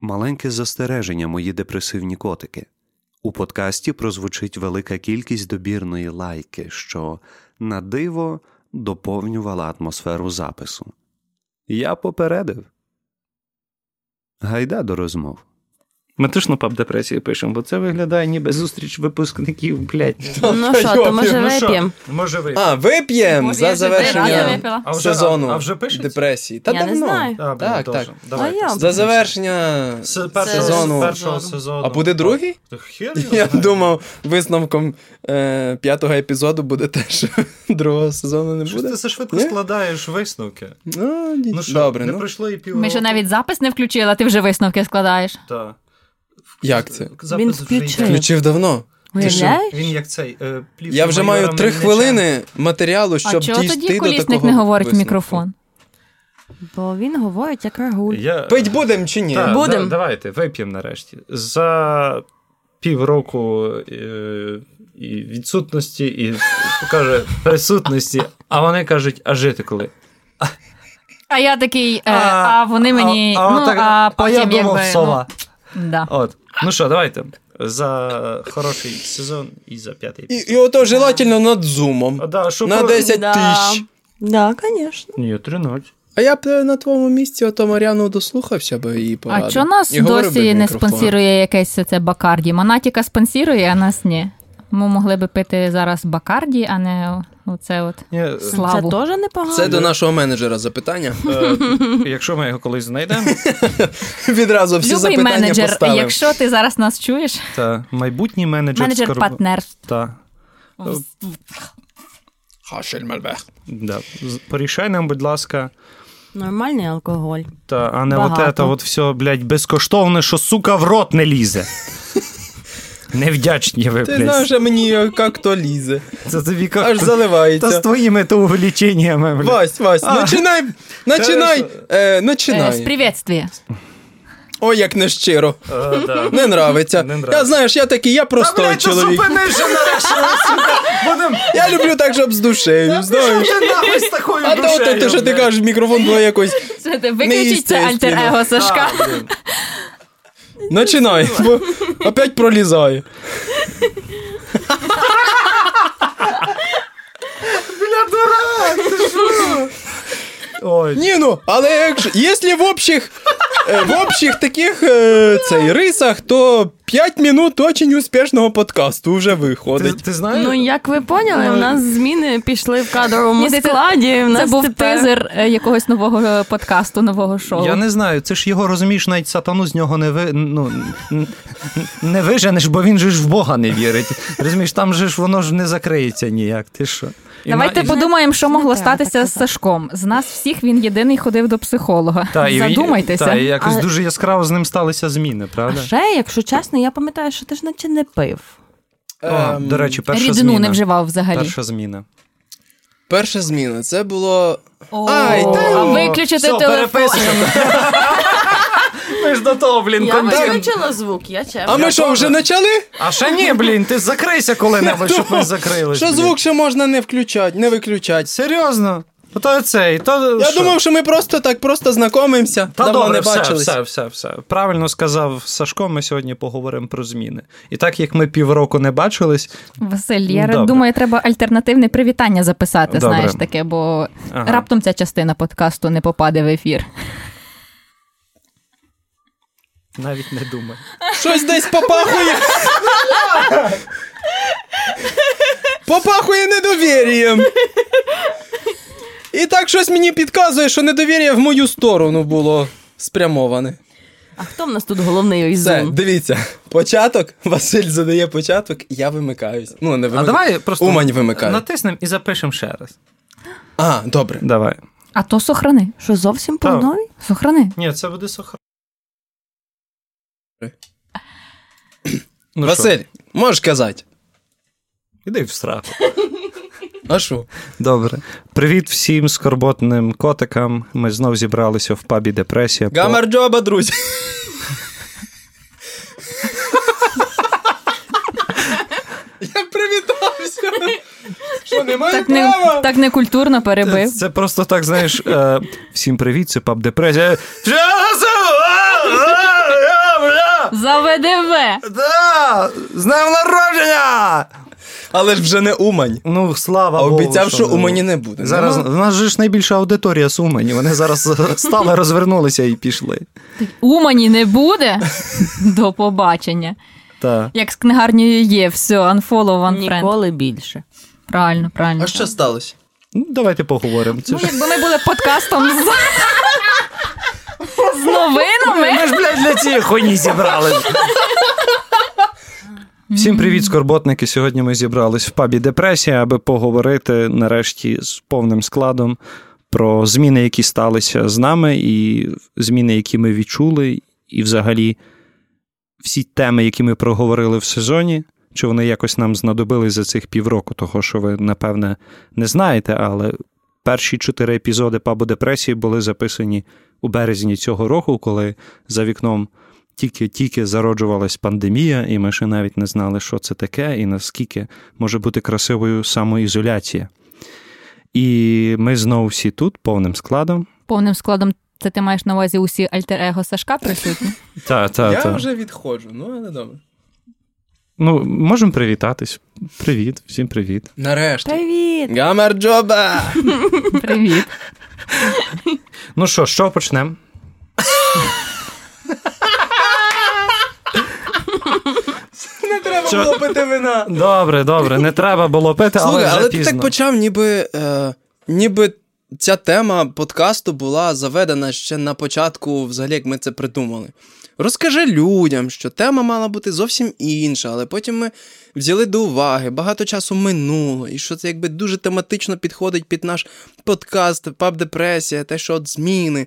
Маленьке застереження, мої депресивні котики. У подкасті прозвучить велика кількість добірної лайки, що на диво доповнювала атмосферу запису. Я попередив. Гайда до розмов. Ми точно пап депресії пишемо, бо це виглядає ніби зустріч випускників, блядь. Ну що, то може вип'ємо? Може ви. А, вип'ємо за завершення сезону а- вже пишеться? депресії. Та давно. Так, так. За завершення сезону. першого сезону. А буде другий? Я думав, висновком е, п'ятого епізоду буде те, що другого сезону не буде. ти все швидко складаєш висновки. Ну, Ну що, добре, не ну. пройшло і пів Ми ще навіть запис не включили, а ти вже висновки складаєш. Та. Як це? Запис Він включив. Включив давно. Уявляєш? Він як цей. е, плівку Я вже маю три хвилини матеріалу, щоб а чого дійти тоді до колісник не говорить в мікрофон? Бо він говорить як рагуль. Я... Пить будем чи ні? Та, Будем. да- давайте, вип'ємо нарешті. За півроку е, і відсутності, і каже, присутності, а вони кажуть, а жити коли? А я такий, е, А, а, вони мені. а, ну, так- а потім я думав, якби, сова. Ну, да. От. Ну що, давайте. За хороший сезон і за п'ятий І, епізод. і ото желательно над зумом. А, да, На про- 10 Да. тисяч. Да, конечно. Ні, 13. А я б е, на твоєму місці ото Мар'яну дослухався би її поради. А чо нас І говорив би досі не мікрофон. спонсірує якесь це Бакарді? Монатіка спонсірує, а нас ні. Ми могли би пити зараз Бакарді, а не оце от. Ні, Славу. Це теж непогано. Це до нашого менеджера запитання. е, якщо ми його колись знайдемо, Відразу всі Любий запитання менеджер, якщо ти зараз нас чуєш, та майбутній менеджер, менеджер партнерств. Та, да. Порішай нам, будь ласка. Нормальний алкоголь. Та, а не Багато. от це от все, блядь, безкоштовне, що сука в рот не лізе. Невдячні ви, Ти знаєш, а мені як то лізе. Це тобі як... Аж Та з твоїми то увеличеннями, блядь. Вась, Вась, А. начинай, начинай, е, Е, з начинай. привітствія. Ой, як нещиро. Е, да. Не нравиться. Не нравиться. Я знаєш, я такий, я Та, простой блядь, чоловік. зупинися нарешті, сука. Будем... Я люблю так, щоб з душею, знаєш. Ти нахуй з такою А то, то, що ти блядь. кажеш, мікрофон було якось. Це ти виключіть це альтер-его Сашка. А, блін. Начинай, бо опять пролізає. Бля, дурак, ти що? Ой, Ні, ну, але якщо, якщо в общих, е, в общих таких е, цей, рисах, то 5 минут очень успішного подкасту вже виходить. ти знаєш? Ну, як ви поняли, у нас зміни пішли в кадровому Ні, це- складі. в Це нас був тепер... тизер е, якогось нового подкасту, нового шоу. Я не знаю, це ж його розумієш, навіть сатану з нього не ви, ну, не виженеш, бо він же ж в Бога не вірить. Розумієш, там же ж воно ж не закриється ніяк. Ти що? І Давайте на- і- подумаємо, що могло так статися з. Сашком. З нас всіх він єдиний ходив до психолога. Та, Задумайтеся. Та, і якось Але- дуже яскраво з ним сталися зміни, А правда? ще, якщо чесно, я пам'ятаю, що ти ж наче не пив. О, Ем, до речі, перша Рідину зміна. не вживав взагалі. Перша зміна. Перша зміна, це було. О, Ай, та ну, виключити телефон. Ми ж до того, блін, Я контент. виключила звук, я чемна. А ми що, вже почали? А ще ні, блін, ти закрийся коли-небудь, щоб ми закрились. Що блін. звук ще можна не включати, не виключати. Серйозно? То цей, то Я що? думав, що ми просто так просто знайомимося. Та давно добре, не все, бачились. все, все, все. Правильно сказав Сашко, ми сьогодні поговоримо про зміни. І так як ми півроку не бачились, Василь, я Добре. думаю, треба альтернативне привітання записати, Добре. знаєш таке, бо Ага. раптом ця частина подкасту не попаде в ефір. Навіть не думай. Щось десь попахує. попахує недовір'ям. І так щось мені підказує, що недовір'я в мою сторону було спрямоване. А хто в нас тут головний Все, дивіться, початок. Василь задає початок, я вимикаюсь. Ну, не А вимикаюсь. давай просто Умань вимикає. натиснемо і запишемо ще раз. А, добре. Давай. А то сохрани. Що зовсім по Так. новій? Сохрани. Ні, це буде сохра. Добре. Ну, Василь, можеш казати. Іди в страх. А що? Добре. Привіт всім скорботним котикам. Ми знов зібралися в пабі Депресія. по- Гамарджоба, друзі. Я привітався. Що, немає Так не, права? так некультурно перебив. це просто так, знаєш, е, всім привіт, це паб Депресія. За ВДВ! Да! З днем народження! Але ж вже не Умань. Ну, слава Богу. обіцяв, що Умані не буде. Зараз в нас же ж найбільша аудиторія з Умані. Вони зараз стали, розвернулися і пішли. Умані не буде? До побачення. Так. Як з книгарнею є, все, unfollow, unfriend. Ніколи більше. Правильно, правильно. А що сталося? Ну, давайте поговоримо. Це Ну, ж... якби ми були подкастом з, з новинами. Ми ж, блядь, для цієї хуйні зібрались. Всім привіт, скорботники. Сьогодні ми зібрались в пабі Депресія, аби поговорити нарешті з повним складом про зміни, які сталися з нами, і зміни, які ми відчули, і взагалі всі теми, які ми проговорили в сезоні. Чи вони якось нам знадобились за цих півроку, того що ви, напевне, не знаєте, але перші чотири епізоди пабу депресії були записані у березні цього року, коли за вікном тільки-тільки зароджувалась пандемія, і ми ще навіть не знали, що це таке, і наскільки може бути красивою самоізоляція. І ми знову всі тут, повним складом. Повним складом це ти маєш на увазі усі альтер-его Сашка присутні? Так, так. Я вже відходжу, ну але добре. Ну, можемо привітатись. Привіт, всім привіт. Нарешті. Привіт! Гамарджоба! Привіт. Ну що, чого почнемо? Не треба Що? було пити вина. Добре, добре, не треба було пити, але вже але ти пізно. так почав, ніби, е, ніби ця тема подкасту була заведена ще на початку, взагалі, як ми це придумали. Розкажи людям, що тема мала бути зовсім інша, але потім ми взяли до уваги, багато часу минуло, і що це якби дуже тематично підходить під наш подкаст, паб депресія, те, що от зміни.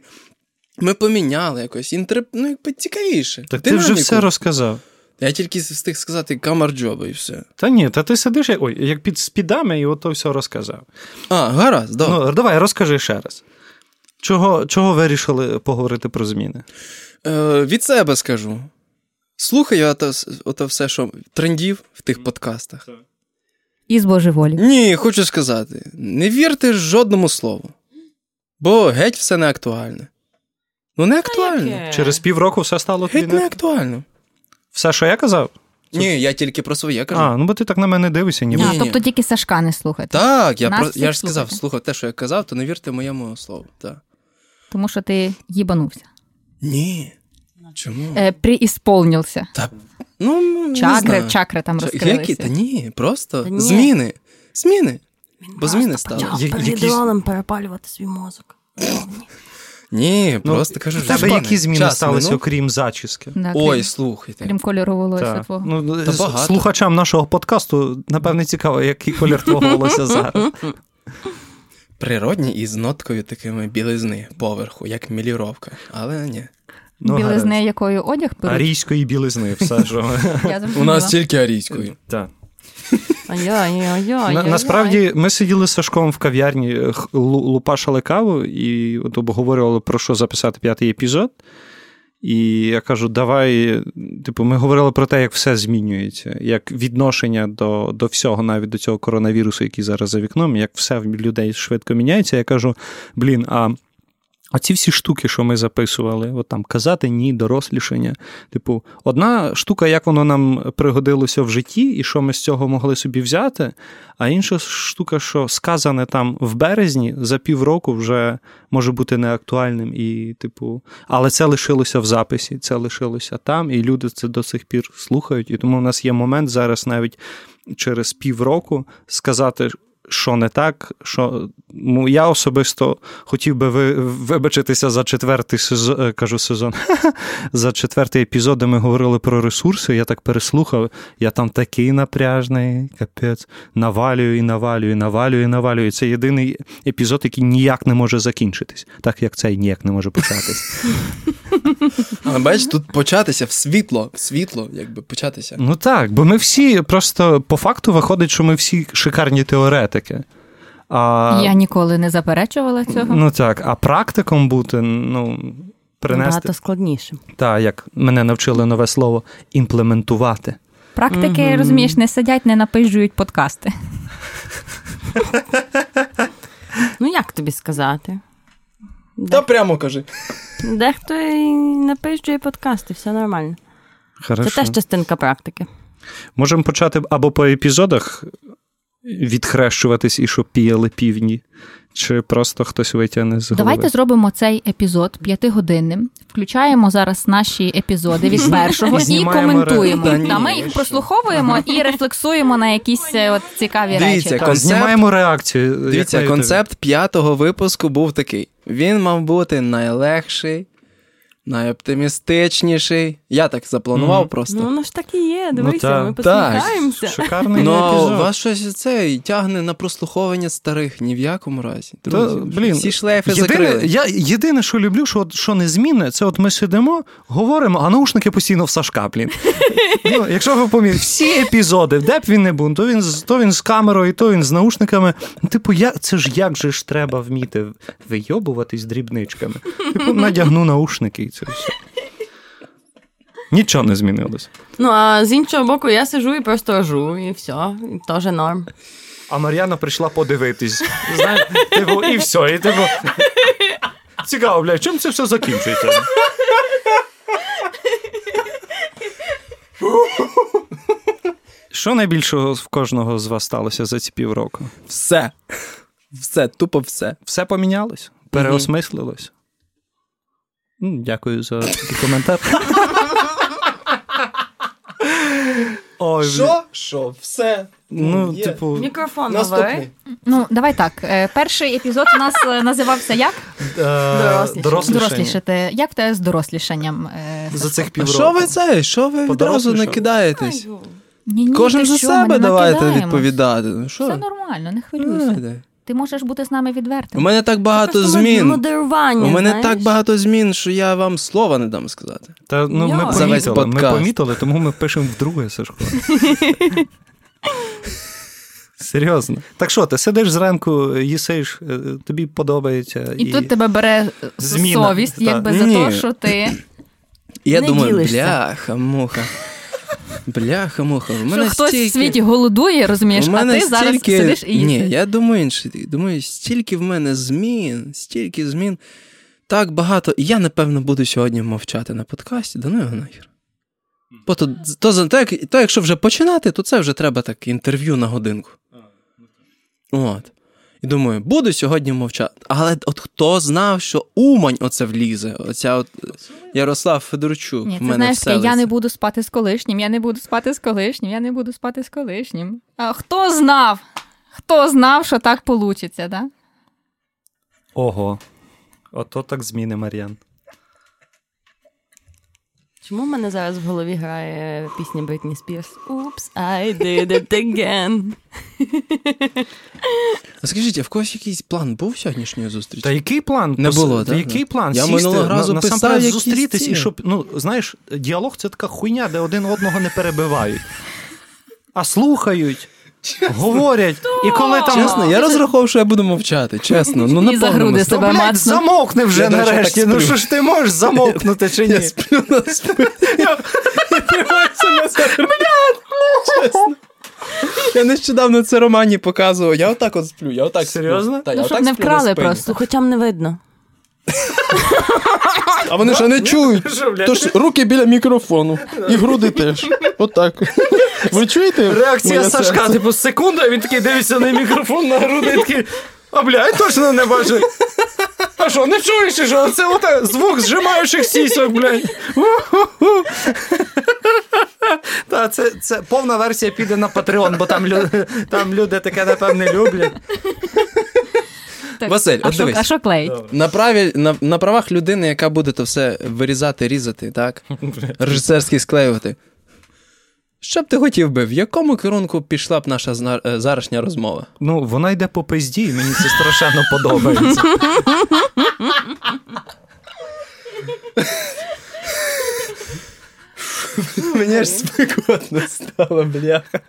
Ми поміняли якось інтер... ну, якби цікавіше. Так ти вже все розказав. Я тільки встиг сказати камарджоба і все. Та ні, та ти сидиш, ой, як під спідами, і ото все розказав. А, гаразд, добре. Ну, давай, розкажи ще раз. Чого, чого вирішили поговорити про зміни? Е, від себе скажу. Слухаю ото, ото все, що трендів в тих подкастах. І з божеволі. Ні, хочу сказати, не вірте жодному слову. Бо геть все не актуальне. Ну, не актуально. Через півроку все стало тобі Геть не не... актуально. Все, що я казав? Ні, я тільки про своє кажу. А, ну бо ти так на мене дивишся, ніби. А, тобто тільки Сашка не слухати. Так, я, Нас про... я ж сказав, слухав те, що я казав, то не вірте моєму слову. Так. Тому що ти їбанувся. Ні. Чому? Е, приісполнився. Та, ну, не Чакри, знаю. чакри там Ча- розкрилися. Які? Та ні, просто Та ні. зміни. Зміни. Бо зміни стали. Почав Я- якісь- перепалювати свій мозок. Ні, Ну, просто кажу, В тебе які зміни Час сталися, минув. окрім зачіски? Да, Ой, слухайте. крім кольору волосся Так. твого. Ну, Та багато. слухачам нашого подкасту, напевне, цікаво, який колір твого волосся зараз. Природні і з ноткою такими білизни поверху, як міліровка. Але ні. Ну, Білизни, гаразд. якою одяг беруть. Арійської білизни, все ж. У нас тільки арійської. Так. На, насправді ми сиділи з Сашком в кав'ярні, Лупашали лупашили каву і от обговорювали про що записати п'ятий епізод. І я кажу, давай, типу, ми говорили про те, як все змінюється, як відношення до, до всього, навіть до цього коронавірусу, який зараз за вікном, як все в людей швидко міняється. Я кажу: блін, а оці всі штуки, що ми записували, от там казати ні, дорослішання. Типу, одна штука, як воно нам пригодилося в житті, і що ми з цього могли собі взяти, а інша штука, що сказане там в березні за півроку вже може бути неактуальним. І, типу, але це лишилося в записі, це лишилося там, і люди це до сих пір слухають. І тому в нас є момент зараз навіть через півроку сказати. Що не так, що ну, я особисто хотів би ви, вибачитися за четвертий сезон, е, кажу сезон, за четвертий епізод, де ми говорили про ресурси. Я так переслухав, я там такий напряжний, капець, навалюю і навалюю, і навалюю і навалюю. І Це єдиний епізод, який ніяк не може закінчитись, так як цей ніяк не може початись. Але бачиш, тут початися в світло, в світло, якби початися. Ну так, бо ми всі просто по факту виходить, що ми всі шикарні теоретики. А, Я ніколи не заперечувала цього. Ну так, а практиком бути, ну, принести. Набагато складніше. Так, як мене навчили нове слово імплементувати. Практики, розумієш, не сидять, не напижують подкасти. Ну як тобі сказати? Та прямо кажи. Дехто і напишує подкасти, все нормально. Хорошо. Це теж частинка практики. Можемо почати або по епізодах відхрещуватись і щоб піяли півні, чи просто хтось витягне з голови. Давайте зробимо цей епізод п'ятигодинним. Включаємо зараз наші епізоди від першого і коментуємо. ре- Та ні, Та ми їх що? прослуховуємо і рефлексуємо на якісь е, от цікаві Дивіться, речі. Концепт- знімаємо реакцію. Дивіться, концепт п'ятого випуску був такий: він мав бути найлегший, найоптимістичніший. Я так запланував Мгм. просто. Ну, воно ж так і є. Дивися, та. ми Так. посміхаємося. Шикарний Ну, вас щось це тягне на прослуховування старих ні в якому разі. Друзі, Та, блін, всі шлейфи Єдине, закрили. я, єдине, що люблю, що, от, що незмінне, це от ми сидимо, говоримо, а наушники постійно в Сашка, блін. Ну, якщо ви помітите, всі епізоди, де б він не був, то він, з- то він з камерою, то він з наушниками. Ну, типу, як, це ж як же ж треба вміти вийобуватись дрібничками. Типу, надягну наушники це все. Нічого не змінилось. Ну, а з іншого боку, я сижу і просто ржу, і все, і теж норм. А Мар'яна прийшла подивитись. Знаєш, типу, і все, і типу. Цікаво, блядь, чим це все закінчується? Що найбільшого в кожного з вас сталося за ці півроку? Все. Все, тупо все. Все помінялось? Переосмислилось? Дякую за такий коментар. Ой, блін. Що? Все. Ну, є. типу, Мікрофон Наступний. Ну, давай так. е, Перший епізод у нас е, називався як? е, Дорослішання. Дорослішати. Як в тебе з дорослішанням? е, За цих А півроку. що ви це? Що ви відразу Подорослішали? не? Ні, ні, Кожен ти за що, ми себе не давайте накидаємось. відповідати. Ну, Що? Все нормально, не хвилюйся. Давайте. Ти можеш бути з нами У відвертим. мене так багато змін. Модерування, У мене знаєш? так багато змін, що я вам слова не дам сказати. Та ну Я. ми За весь помітили, ми помітили, тому ми пишемо вдруге, Сашко. Серйозно. Так що, ти сидиш зранку, їсиш, е, тобі подобається. І, тут тебе бере Зміна, совість, якби за Ні. те, що ти я Не думаю, ділишся. бляха, муха. Бляха, муха. У мене що хтось стільки... в світі голодує, розумієш, у а ти зараз стільки... сидиш і Ні, я думаю інше. Думаю, стільки в мене змін, стільки змін, так багато. І я, напевно, буду сьогодні мовчати на подкасті, да ну його нахер. Бо то, то, то, то якщо вже починати, то це вже треба так інтерв'ю на годинку. От. І думаю, буду сьогодні мовчати. Але от хто знав, що Умань оце влізе? Оця от е, Ярослав Федорчук. Ні, в мене знаєш, таке, я не буду спати з колишнім, я не буду спати з колишнім, я не буду спати з колишнім. А хто знав? Хто знав, що так получиться, да? Ого. Ото так зміни, Мар'ян. Чому в мене зараз в голові грає пісня Бритні Спірс? Oops, I did it again. А скажіть, а в когось якийсь план був сьогоднішньої зустрічі? Та який план? Не було, так? який план? Я Сісти, минулого разу на, писав насамперед зустрітись, і щоб, ну, знаєш, діалог це така хуйня, де один одного не перебивають. А слухають, говорять. І коли там. Чесно, я розраховував, що я буду мовчати, чесно. Ну, на І за повному груди себе блядь, мацнув. замовкни вже Я, до речі, нарешті. так Ну сплю. що ж ти можеш замовкнути чи ні? Я сплю на спині. Я тримаюся на себе. Чесно. Я нещодавно це Романі показував. Я отак от сплю, я отак сплю. Серйозно? Та, я Ну, щоб отак не сплю на вкрали спині. просто. Слухачам не видно. А вони ще не чують. Що, блядь? Тож руки біля мікрофону. І груди теж. Отак. Ви чуєте? Реакція Сашка, типу, секунда, він такий дивиться на мікрофон на груди, такий. А бля, я точно не бачу. А що, не чуєш, що? Це ота звук зжимаючих сісок, блядь. Та це, це повна версія піде на Patreon, бо там, люди, там люди таке, напевне, люблять. Так, Василь, а от дивись. а що клеїть? На, праві, на, на правах людини, яка буде то все вирізати, різати, так? Режисерськи склеювати. Що б ти хотів би, в якому керунку пішла б наша зна- е, зарашня розмова? Ну, вона йде по пизді, і мені це страшенно подобається. Мені аж спекотно стало, бляха.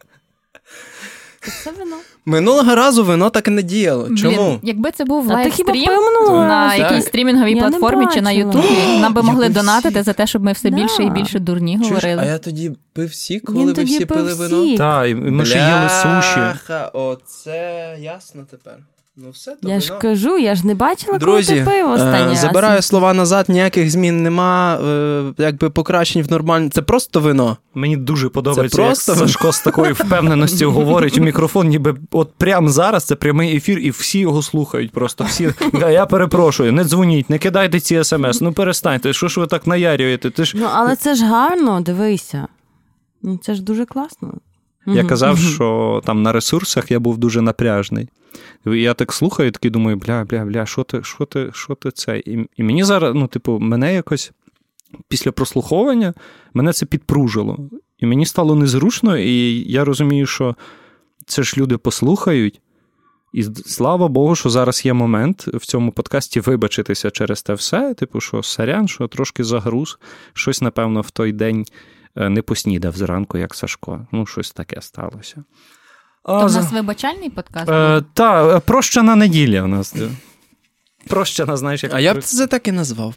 Це вино. Минулого разу вино так і не діяло. Чому? Блін, якби це був лайвстрім на якійсь стрімінговій Я платформі чи на. Ютубі, нам би могли донатити за те, щоб ми все Да. більше і більше дурні Чуєш, говорили. а я тоді пив сік, коли Він ви тоді всі пив пили вино? Так, і ми ще їли суші. Оце ясно тепер. Ну, все, то Я ж вино. кажу, я ж не бачила, Друзі, коли ти пив останній е, раз. забираю слова назад, ніяких змін нема, е, якби покращень в нормальному. Це просто вино. Мені дуже подобається, Це просто як Сашко з такою впевненістю говорить у мікрофон, ніби от прямо зараз це прямий ефір, і всі його слухають. Просто всі. «А Я перепрошую, не дзвоніть, не кидайте ці смс, ну перестаньте, що ж ви так наярюєте? Ти ж Ну, але це ж гарно, дивися. Ну, це ж дуже класно. Я казав, що там на ресурсах я був дуже напряжний. Я так слухаю, такий думаю, бля, бля, бля, що ти, що ти, що ти це? І, і мені зараз, ну, типу, мене якось після прослуховування мене це підпружило. І мені стало незручно, і я розумію, що це ж люди послухають. І слава Богу, що зараз є момент в цьому подкасті вибачитися через те все. Типу, що сорян, що трошки загруз, щось, напевно, в той день не поснідав зранку, як Сашко. Ну, щось таке сталося. То А, в нас вибачальний подкаст. Е, та, е, прощана неділя у нас. е. Прощана, знаєш, як А я б це так і назвав.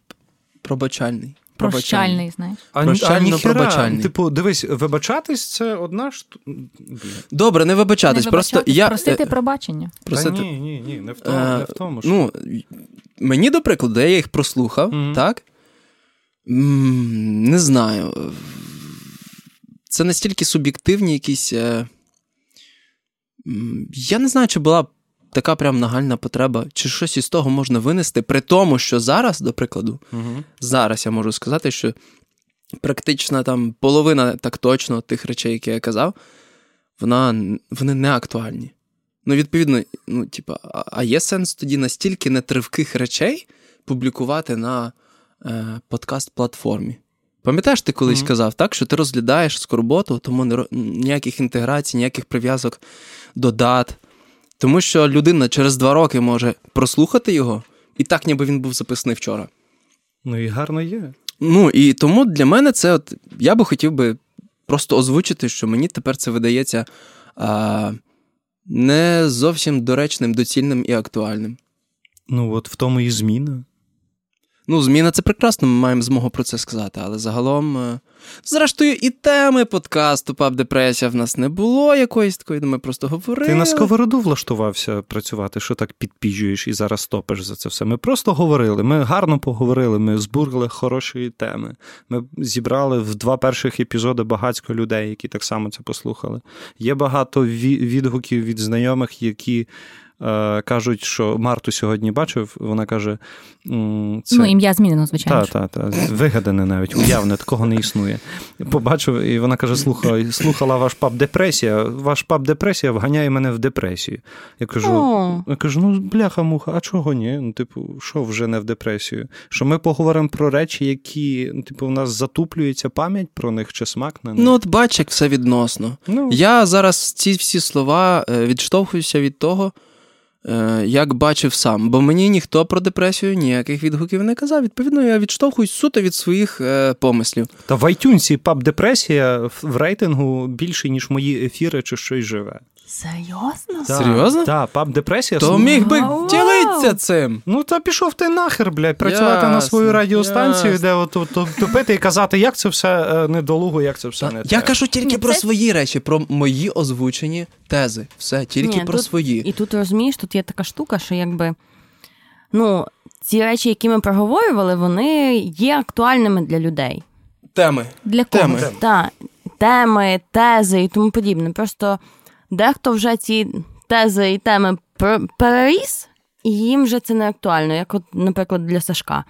Пробачальний. Прощальний, знаєш. А, а прощально-пробачальний. Типу, дивись, вибачатись це одна ж. Добре, не вибачатись. Не просто вибачатись, я просити е, пробачення. просити- Та ні, ні, ні, не в тому, Е, не в тому. Що... Ну, мені, до прикладу, я їх прослухав, Мгм. так? М, Не знаю. Це настільки суб'єктивні якісь. е, Я не знаю, чи була така прям нагальна потреба, чи щось із того можна винести, при тому, що зараз, до прикладу, Угу. зараз я можу сказати, що практично там половина так точно тих речей, які я казав, вона, вони не актуальні. Ну, відповідно, ну, типа, а, а є сенс тоді настільки нетривких речей публікувати на е, подкаст-платформі. Пам'ятаєш, ти колись Мгм. казав, так, що ти розглядаєш скорботу, тому не, ніяких інтеграцій, ніяких прив'язок до дат. Тому що людина через два роки може прослухати його, і так, ніби він був записаний вчора. Ну і гарно є. Ну і тому для мене це от я би хотів би просто озвучити, що мені тепер це видається а, не зовсім доречним, доцільним і актуальним. Ну, от в тому і зміна. Ну, зміна це прекрасно, ми маємо змогу про це сказати, але загалом, е, зрештою, і теми подкасту Пап Депресія в нас не було якоїсь такої, ми просто говорили. Ти на сковороду влаштувався працювати, що так підпіжуєш і зараз топиш за це все. Ми просто говорили, ми гарно поговорили, ми збургли хороші теми. Ми зібрали в два перших епізоди багатько людей, які так само це послухали. Є багато відгуків від знайомих, які. Е, Кажуть, що Марту сьогодні бачив, вона каже: це... Ну, ім'я змінено, звичайно. Так, так, так. Вигадане навіть, уявне, такого не існує. Побачив, і вона каже: слухай, слухала ваш пап депресія, ваш пап депресія вганяє мене в депресію. Я кажу, О, я кажу, ну бляха-муха, а чого ні? Ну, типу, що вже не в депресію? Що ми поговоримо про речі, які, ну, типу, у нас затуплюється пам'ять про них чи смак на них. Ну, от бач, як все відносно. Ну, Я зараз ці всі слова е, відштовхуюся від того, як бачив сам. Бо мені ніхто про депресію ніяких відгуків не казав. Відповідно, я відштовхуюсь суто від своїх е, помислів. Та в iTunes пап депресія в рейтингу більше, ніж мої ефіри чи щось живе. Серйозно? Та, Серйозно? Так, пап депресія. То міг би Вау! ділитися цим. Ну, та пішов ти нахер, блядь, працювати на свою радіостанцію, ясно. де от, от, от тупити і казати, як це все е, недолуго, як це все не я те. кажу тільки Ні, про це- свої речі, про мої озвучені тези. Все, тільки Ні, про тут- свої. І тут розумієш, тут є така штука, що якби ну, ці речі, які ми проговорювали, вони є актуальними для людей. Теми. Для кого? Теми. Та, теми, тези і тому подібне. Просто дехто вже ці тези і теми переріс, і їм вже це не актуально, як, от, наприклад, для Сашка.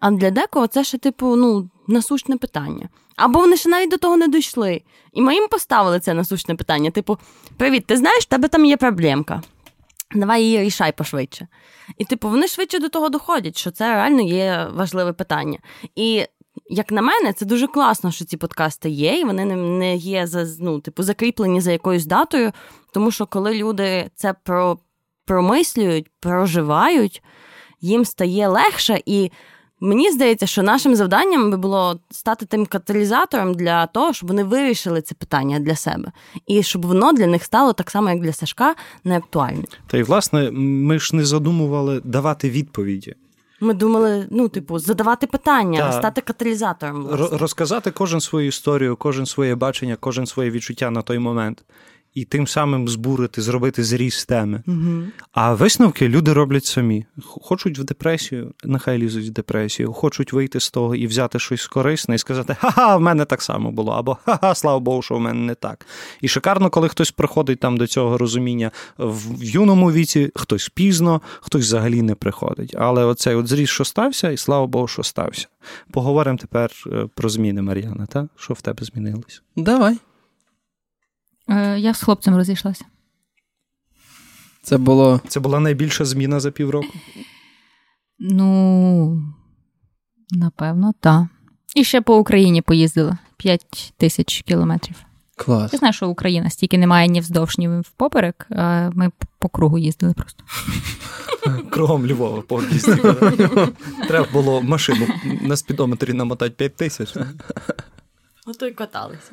А для декого це ще, типу, ну, насущне питання. Або вони ще навіть до того не дійшли. І ми їм поставили це насущне питання. Типу, привіт, ти знаєш, в тебе там є проблемка. Давай її рішай пошвидше. І, типу, вони швидше до того доходять, що це реально є важливе питання. І як на мене, це дуже класно, що ці подкасти є, і вони не, є за, ну, типу, закріплені за якоюсь датою. Тому що коли люди це про, промислюють, проживають, їм стає легше. І мені здається, що нашим завданням би було стати тим каталізатором для того, щоб вони вирішили це питання для себе. І щоб воно для них стало так само, як для Сашка, неактуальним. Та й власне, ми ж не задумували давати відповіді. Ми думали, ну, типу, задавати питання, Так. стати каталізатором. власне. Розказати кожен свою історію, кожен своє бачення, кожен своє відчуття на той момент. І тим самим збурити, зробити зріз теми. Угу. А висновки люди роблять самі. Хочуть в депресію, нехай лізуть в депресію, хочуть вийти з того і взяти щось корисне і сказати: Ха-ха, в мене так само було, або ха-ха, слава Богу, що в мене не так. І шикарно, коли хтось приходить там до цього розуміння в юному віці, хтось пізно, хтось взагалі не приходить. Але оцей от зріз, що стався, і слава Богу, що стався. Поговоримо тепер е, про зміни, Мар'яна, та? що в тебе змінилось? Давай. Е, Я з хлопцем розійшлася. Це було. Це була найбільша зміна за півроку. Ну, напевно, так. І ще по Україні поїздила 5 тисяч кілометрів. Клас. Я знаю, що Україна стільки немає ні вздовж, ні впоперек. а Ми по кругу їздили просто. Кругом Львова по об'їзді. Треба було машину на спідометрі намотати 5 тисяч. Ото й каталися.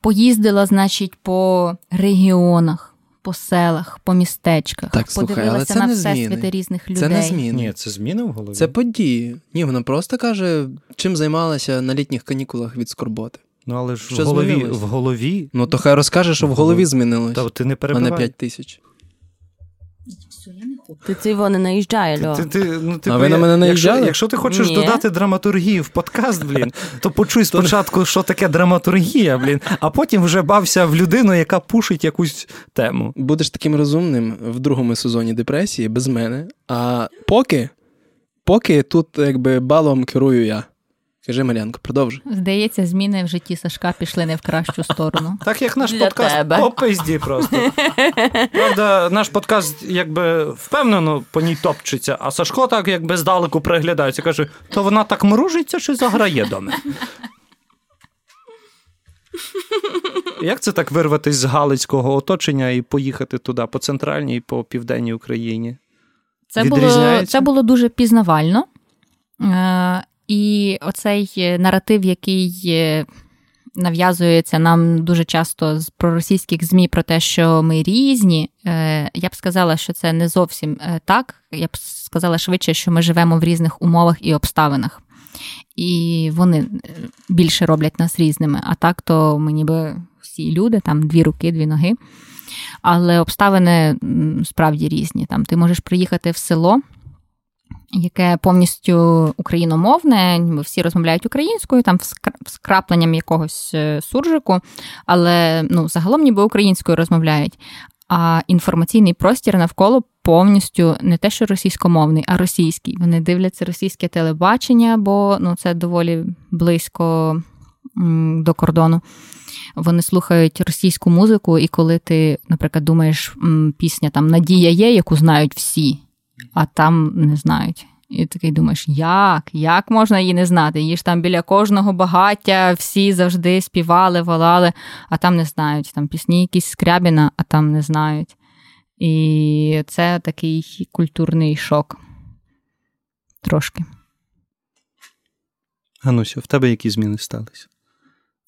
Поїздила, значить, по регіонах, по селах, по містечках. Так, слухай, але подивилася це на не всесвіти різних людей. Це не зміни. Ні, це зміни в голові. Це події. Ні, вона просто каже, чим займалася на літніх канікулах від скорботи. Ну, але ж Що в голові, змінилось? в голові. Ну то хай розкаже, що в голові змінилось, Та ти не а не 5 тисяч. Ти цей не наїжджає, Льо. Ти, ти, ну, типу, А ви на мене якщо, наїжджали? якщо ти хочеш Ні. додати драматургію в подкаст, блін, то почуй спочатку, що таке драматургія, блін, а потім вже бався в людину, яка пушить якусь тему. Будеш таким розумним в другому сезоні депресії без мене. А поки, поки тут якби балом керую я. Кажи, Мар'янко, продовжуй. Здається, зміни в житті Сашка пішли не в кращу сторону. Так як наш Для подкаст тебе. по пизді просто. Правда, наш подкаст якби впевнено по ній топчеться, а Сашко так якби здалеку приглядається, каже, то вона так мружиться чи заграє до мене. Як це так вирватися з Галицького оточення і поїхати туди, по центральній і по південній Україні? Це було, це було дуже пізнавально. Е, і оцей е, наратив, який е, нав'язується нам дуже часто з проросійських ЗМІ про те, що ми різні, е, я б сказала, що це не зовсім так. Я б сказала швидше, що ми живемо в різних умовах і обставинах. І вони більше роблять нас різними. А так, то ми ніби всі люди, там дві руки, дві ноги. Але обставини справді різні. Там ти можеш приїхати в село, яке повністю україномовне, всі розмовляють українською, там з крапленням якогось е, суржику, але ну, загалом ніби українською розмовляють. А інформаційний простір навколо повністю не те, що російськомовний, а російський. Вони дивляться російське телебачення, бо ну, це доволі близько до кордону. Вони слухають російську музику, і коли ти, наприклад, думаєш, пісня там Надія є, яку знають всі, а там не знають. І такий думаєш, як? Як можна її не знати? Її ж там біля кожного багаття всі завжди співали, волали, а там не знають. Там пісні якісь Скрябіна, а там не знають. І це такий культурний шок. Трошки. Ганусю, в тебе які зміни сталися?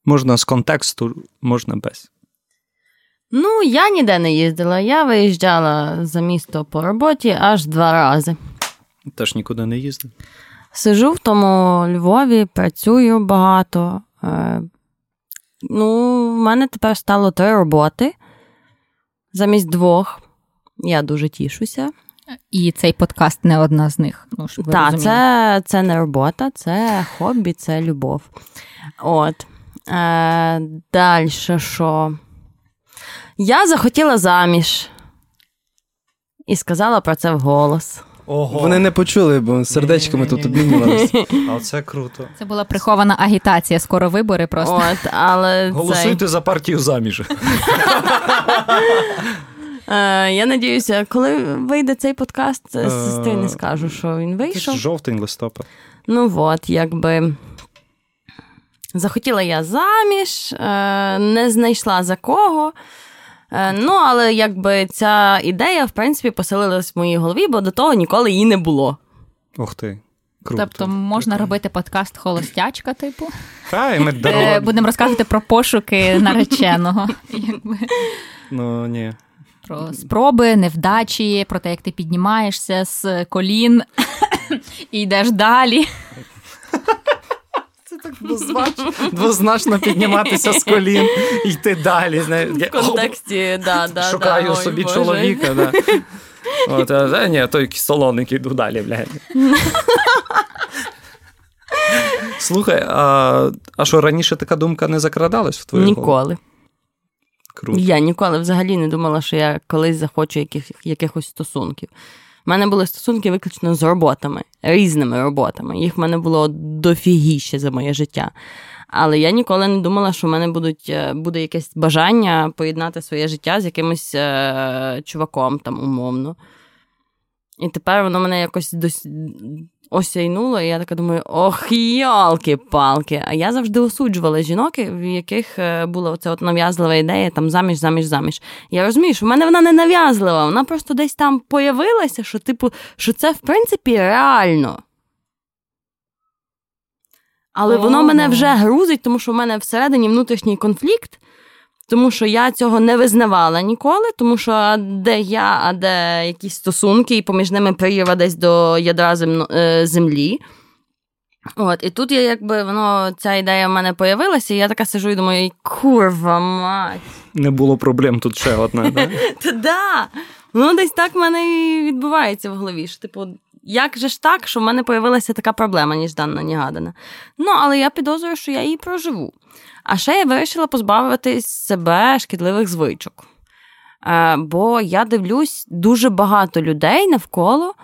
Можна з контексту, можна без. Ну, я ніде не їздила. Я виїжджала за місто по роботі аж два рази. Теж нікуди не їздив. Сижу в тому Львові, працюю багато. Е, Ну, в мене тепер стало три роботи замість двох. Я дуже тішуся. І цей подкаст не одна з них. Ну, щоб Так, це, це не робота, це хобі, це любов. От. Е, Далі що? Я захотіла заміж. І сказала про це вголос. Ого, Вони не почули, бо сердечками тут обмінювалися. а це круто. Це була прихована агітація, скоро вибори просто. От, але Голосуйте цей, за партію заміж. е, я надіюся, коли вийде цей подкаст, Е, сестри не скажу, що він вийшов. Жовтень, листопад. Ну от, якби. Захотіла я заміж, е, не знайшла за кого. Е, Ну, але якби ця ідея, в принципі, поселилась в моїй голові, бо до того ніколи її не було. Ух ти. Круто. Тобто можна робити подкаст холостячка, типу. Та, і ми Е, дарували. Будемо розказувати про пошуки нареченого. Якби. Ну, ні. Про спроби, невдачі, про те, як ти піднімаєшся з колін і йдеш далі. Так двозначно, двозначно підніматися з колін і йти далі. В контексті, да, да, Шукаю да, собі ой, Боже. чоловіка. Да. От, а, ні, той солоник іду далі, блядь. Слухай, а, а що раніше така думка не закрадалась в твою голову? Ніколи. Круто. Я ніколи взагалі не думала, що я колись захочу яких, якихось стосунків. У мене були стосунки виключно з роботами, різними роботами. Їх в мене було дофігіще за моє життя. Але я ніколи не думала, що в мене будуть, е, буде якесь бажання поєднати своє життя з якимось е, чуваком там умовно. І тепер воно мене якось дос... осяйнуло, і я така думаю: ох, ялки-палки. А я завжди осуджувала жінок, в яких е, була оця от нав'язлива ідея там заміж, заміж, заміж. Я розумію, що в мене вона не нав'язлива, вона просто десь там появилася, що, типу, що це в принципі реально. Але воно мене вже грузить, тому що в мене всередині внутрішній конфлікт, тому що я цього не визнавала ніколи, тому що де я, а де якісь стосунки, і поміж ними прірва десь до ядра земно, е, землі. От, і тут я якби воно, ця ідея в мене появилася, і я така сижу і думаю, курва мать. Не було проблем тут ще одна. Да? Та да. Ну, десь так в мене і відбувається в голові. Що, типу, як же ж так, що в мене появилася така проблема, ніж дана нігадана. Ну, але я підозрюю, що я її проживу. А ще я вирішила позбавитись себе шкідливих звичок. Е, бо я дивлюсь, дуже багато людей навколо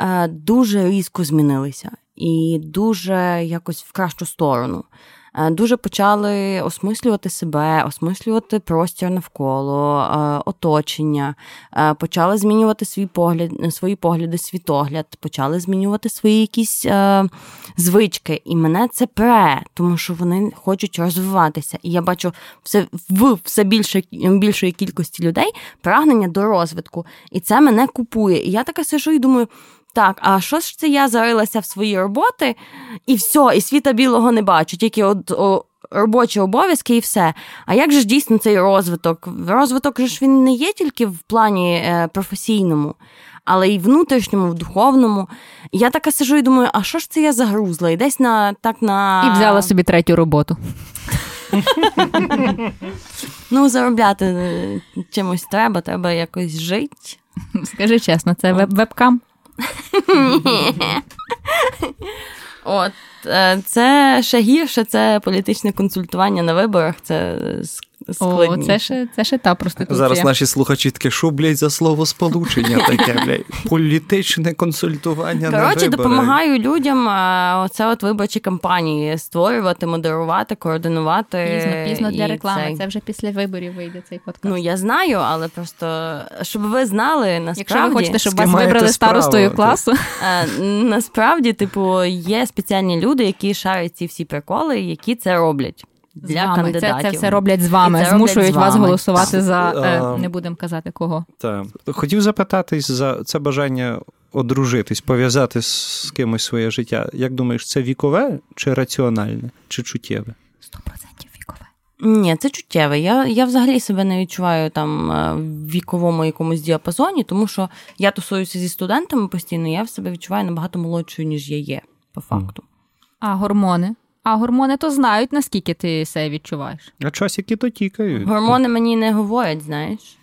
е, дуже різко змінилися і дуже якось в кращу сторону. Е, Дуже почали осмислювати себе, осмислювати простір навколо, е, оточення, е, почали змінювати свій погляд, свої погляди, світогляд, почали змінювати свої якісь звички. І мене це пре, тому що вони хочуть розвиватися. І я бачу все в все більше більшої кількості людей прагнення до розвитку. І це мене купує. І я така сижу і думаю. Так, а що ж це я зарилася в свої роботи, і все, і світа білого не бачу, тільки от о, робочі обов'язки і все. А як же ж дійсно цей розвиток? Розвиток же ж він не є тільки в плані е, професійному, але й внутрішньому, в духовному. І я така сижу і думаю, а що ж це я загрузла? І десь на так на І взяла собі третю роботу. ну заробляти е, чимось треба, треба якось жити. Скажи чесно, це веб- вебкам? От е, це ще гірше, це політичне консультування на виборах. Це с- О, це ще, це ще та проституція. Зараз наші слухачі таке, що, блядь, за слово сполучення таке, блядь. Політичне консультування на Коротше, допомагаю людям оце от виборчі кампанії створювати, модерувати, координувати. Пізно, пізно для реклами. цей. Це вже після виборів вийде цей подкаст. Ну я знаю, але просто щоб ви знали, насправді, Якщо ви хочете, щоб вас вибрали справу, старостою класу, е, насправді, типу, є спеціальні люди, які шарять ці всі приколи, які це роблять для вами. Це, кандидатів. це все роблять з вами, це роблять змушують з вас вами. голосувати за е, А, не будемо казати кого. Так. Хотів запитатись за це бажання одружитись, пов'язати з кимось своє життя. Як думаєш, це вікове чи раціональне, чи чуттєве? 100% вікове. Ні, це чуттєве. Я, я взагалі себе не відчуваю там е, в віковому якомусь діапазоні, тому що я тусуюся зі студентами постійно, я в себе відчуваю набагато молодшою, ніж я є, по факту. А гормони? А гормони то знають, наскільки ти себе відчуваєш. А часики то тікають. Гормони мені не говорять, знаєш.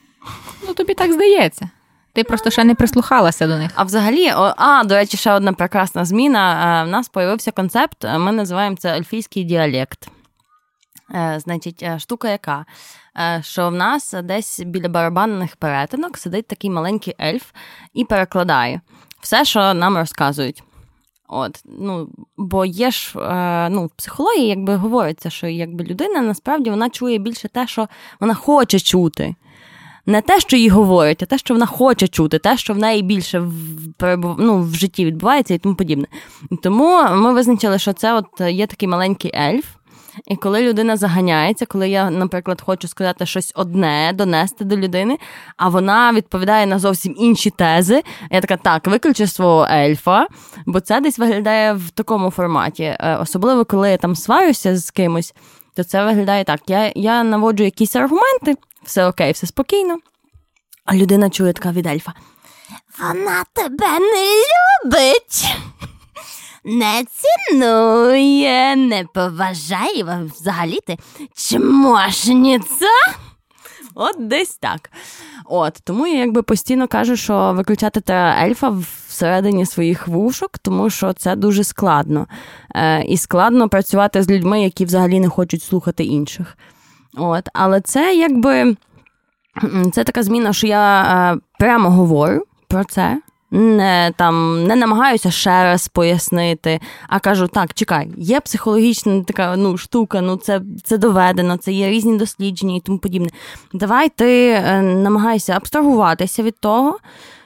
Ну тобі так здається. Ти просто ще не прислухалася до них. А взагалі, о, а, до речі, ще одна прекрасна зміна. Е, В нас появився концепт, е, ми називаємо це ельфійський діалект. Е, Значить, штука яка? Е, Що в нас десь біля барабанних перетинок сидить такий маленький ельф і перекладає все, що нам розказують. От, ну, бо є ж е, ну, в психології, якби говориться, що якби людина насправді вона чує більше те, що вона хоче чути. Не те, що їй говорять, а те, що вона хоче чути, те, що в неї більше в, ну, в житті відбувається і тому подібне. Тому ми визначили, що це от є такий маленький ельф. І коли людина заганяється, коли я, наприклад, хочу сказати щось одне, донести до людини, а вона відповідає на зовсім інші тези, я така, так, виключи свого ельфа, бо це десь виглядає в такому форматі. Е, Особливо, коли я там сварюся з кимось, то це виглядає так. Я, я наводжу якісь аргументи, все окей, все спокійно. А людина чує така від ельфа. Вона тебе не любить. Не цінує, не поважає взагалі ти чмошниця. От десь так. От Тому я якби постійно кажу, що виключати треба ельфа всередині своїх вушок, тому що це дуже складно. Е, І складно працювати з людьми, які взагалі не хочуть слухати інших. От, Але це якби це така зміна, що я е, прямо говорю про це не там не намагаюся ще раз пояснити, а кажу: так, чекай, є психологічна така ну, штука, ну це це доведено, це є різні дослідження і тому подібне. Давай ти е, намагайся абстрагуватися від того.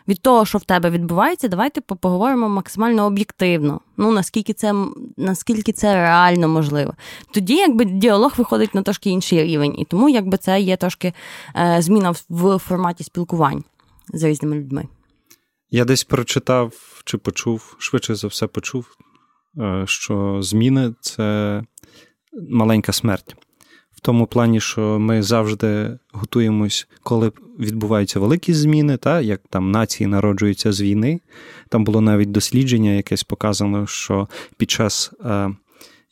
Від того, що в тебе відбувається, давайте поговоримо максимально об'єктивно. Ну наскільки це наскільки це реально можливо. Тоді якби діалог виходить на трошки інший рівень, і тому якби це є трошки е, зміна в, в форматі спілкувань з різними людьми. Я десь прочитав чи почув, швидше за все почув, е, що зміни це маленька смерть. В тому плані, що ми завжди готуємось, коли відбуваються великі зміни, та, як там нації народжуються з війни. Там було навіть дослідження, якесь показано, що під час е,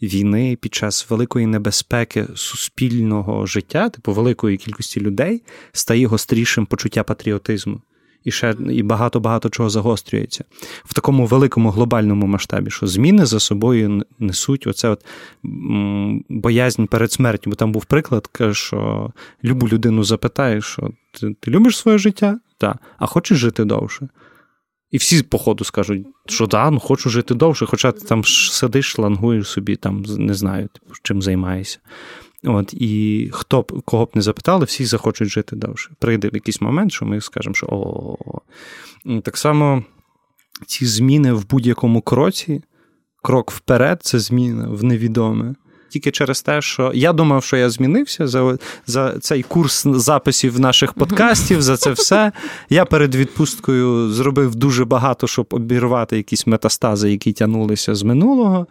війни, під час великої небезпеки суспільного життя, типу великої кількості людей, стає гострішим почуття патріотизму і ще і багато-багато чого загострюється в такому великому глобальному масштабі, що зміни за собою несуть оце от боязнь перед смертю. Бо там був приклад, що любу людину запитаєш, що ти, ти любиш своє життя? Так. А хочеш жити довше? І всі, походу, скажуть, що да, ну хочу жити довше, хоча ти там сидиш, шлангуєш собі, там не знаю, типу, чим займаєшся. От, І хто б кого б не запитали, всі захочуть жити довше. Прийде в якийсь момент, що ми скажемо, що о. Так само ці зміни в будь-якому кроці, крок вперед це зміна в невідоме. Тільки через те, що я думав, що я змінився за за цей курс записів наших подкастів, за це все. Я перед відпусткою зробив дуже багато, щоб обірвати якісь метастази, які тягнулися з минулого.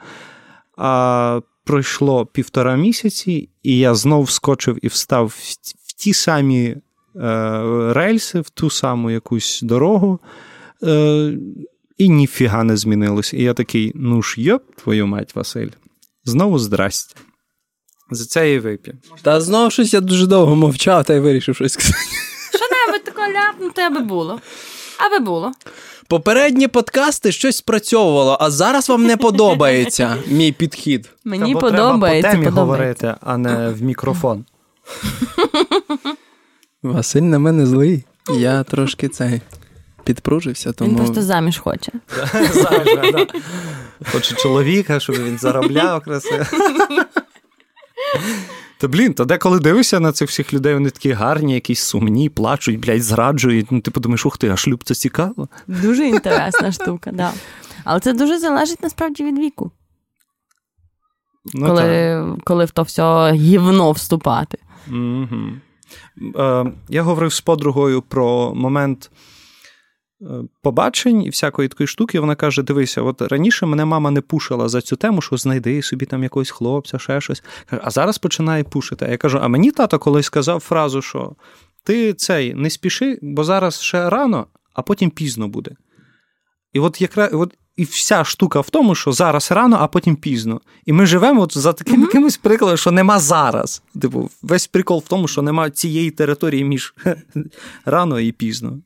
А пройшло півтора місяці, і я знов вскочив і встав в, в ті самі е, рельси, в ту саму якусь дорогу. Е, І ніфіга не змінилось. І я такий: ну ж йоп, твою мать, Василь, знову здрастя. За це і вип'є. Та знову щось я дуже довго мовчав, та й вирішив щось сказати. Що небудь таке ляпнути, аби було. Аби було. Попередні подкасти щось спрацьовувало, а зараз вам не подобається мій підхід. Мені Та, подобається. Треба по темі говорити, а не в мікрофон. Василь на мене злий. Я трошки цей підпружився. тому... Він просто заміж хоче. Хоче чоловіка, щоб він заробляв красиво. Та блін, то деколи дивишся на цих всіх людей, вони такі гарні, якісь сумні, плачуть, блядь, зраджують. Ну, ти подумаєш, ух ти, а шлюб це цікаво. Дуже інтересна штука, да. Але це дуже залежить насправді від віку. Ну, коли коли в то все гівно вступати. Угу. Е, Я говорив з подругою про момент побачень і всякої такої штуки, вона каже: Дивися, от раніше мене мама не пушила за цю тему, що знайди собі там якогось хлопця, ще щось. А зараз починає пушити. А я кажу: а мені тато колись сказав фразу, що ти цей не спіши, бо зараз ще рано, а потім пізно буде. І от якраз от і вся штука в тому, що зараз рано, а потім пізно. І ми живемо от за таким якимось прикладом, що нема зараз. Типу, весь прикол в тому, що нема цієї території між рано і пізно.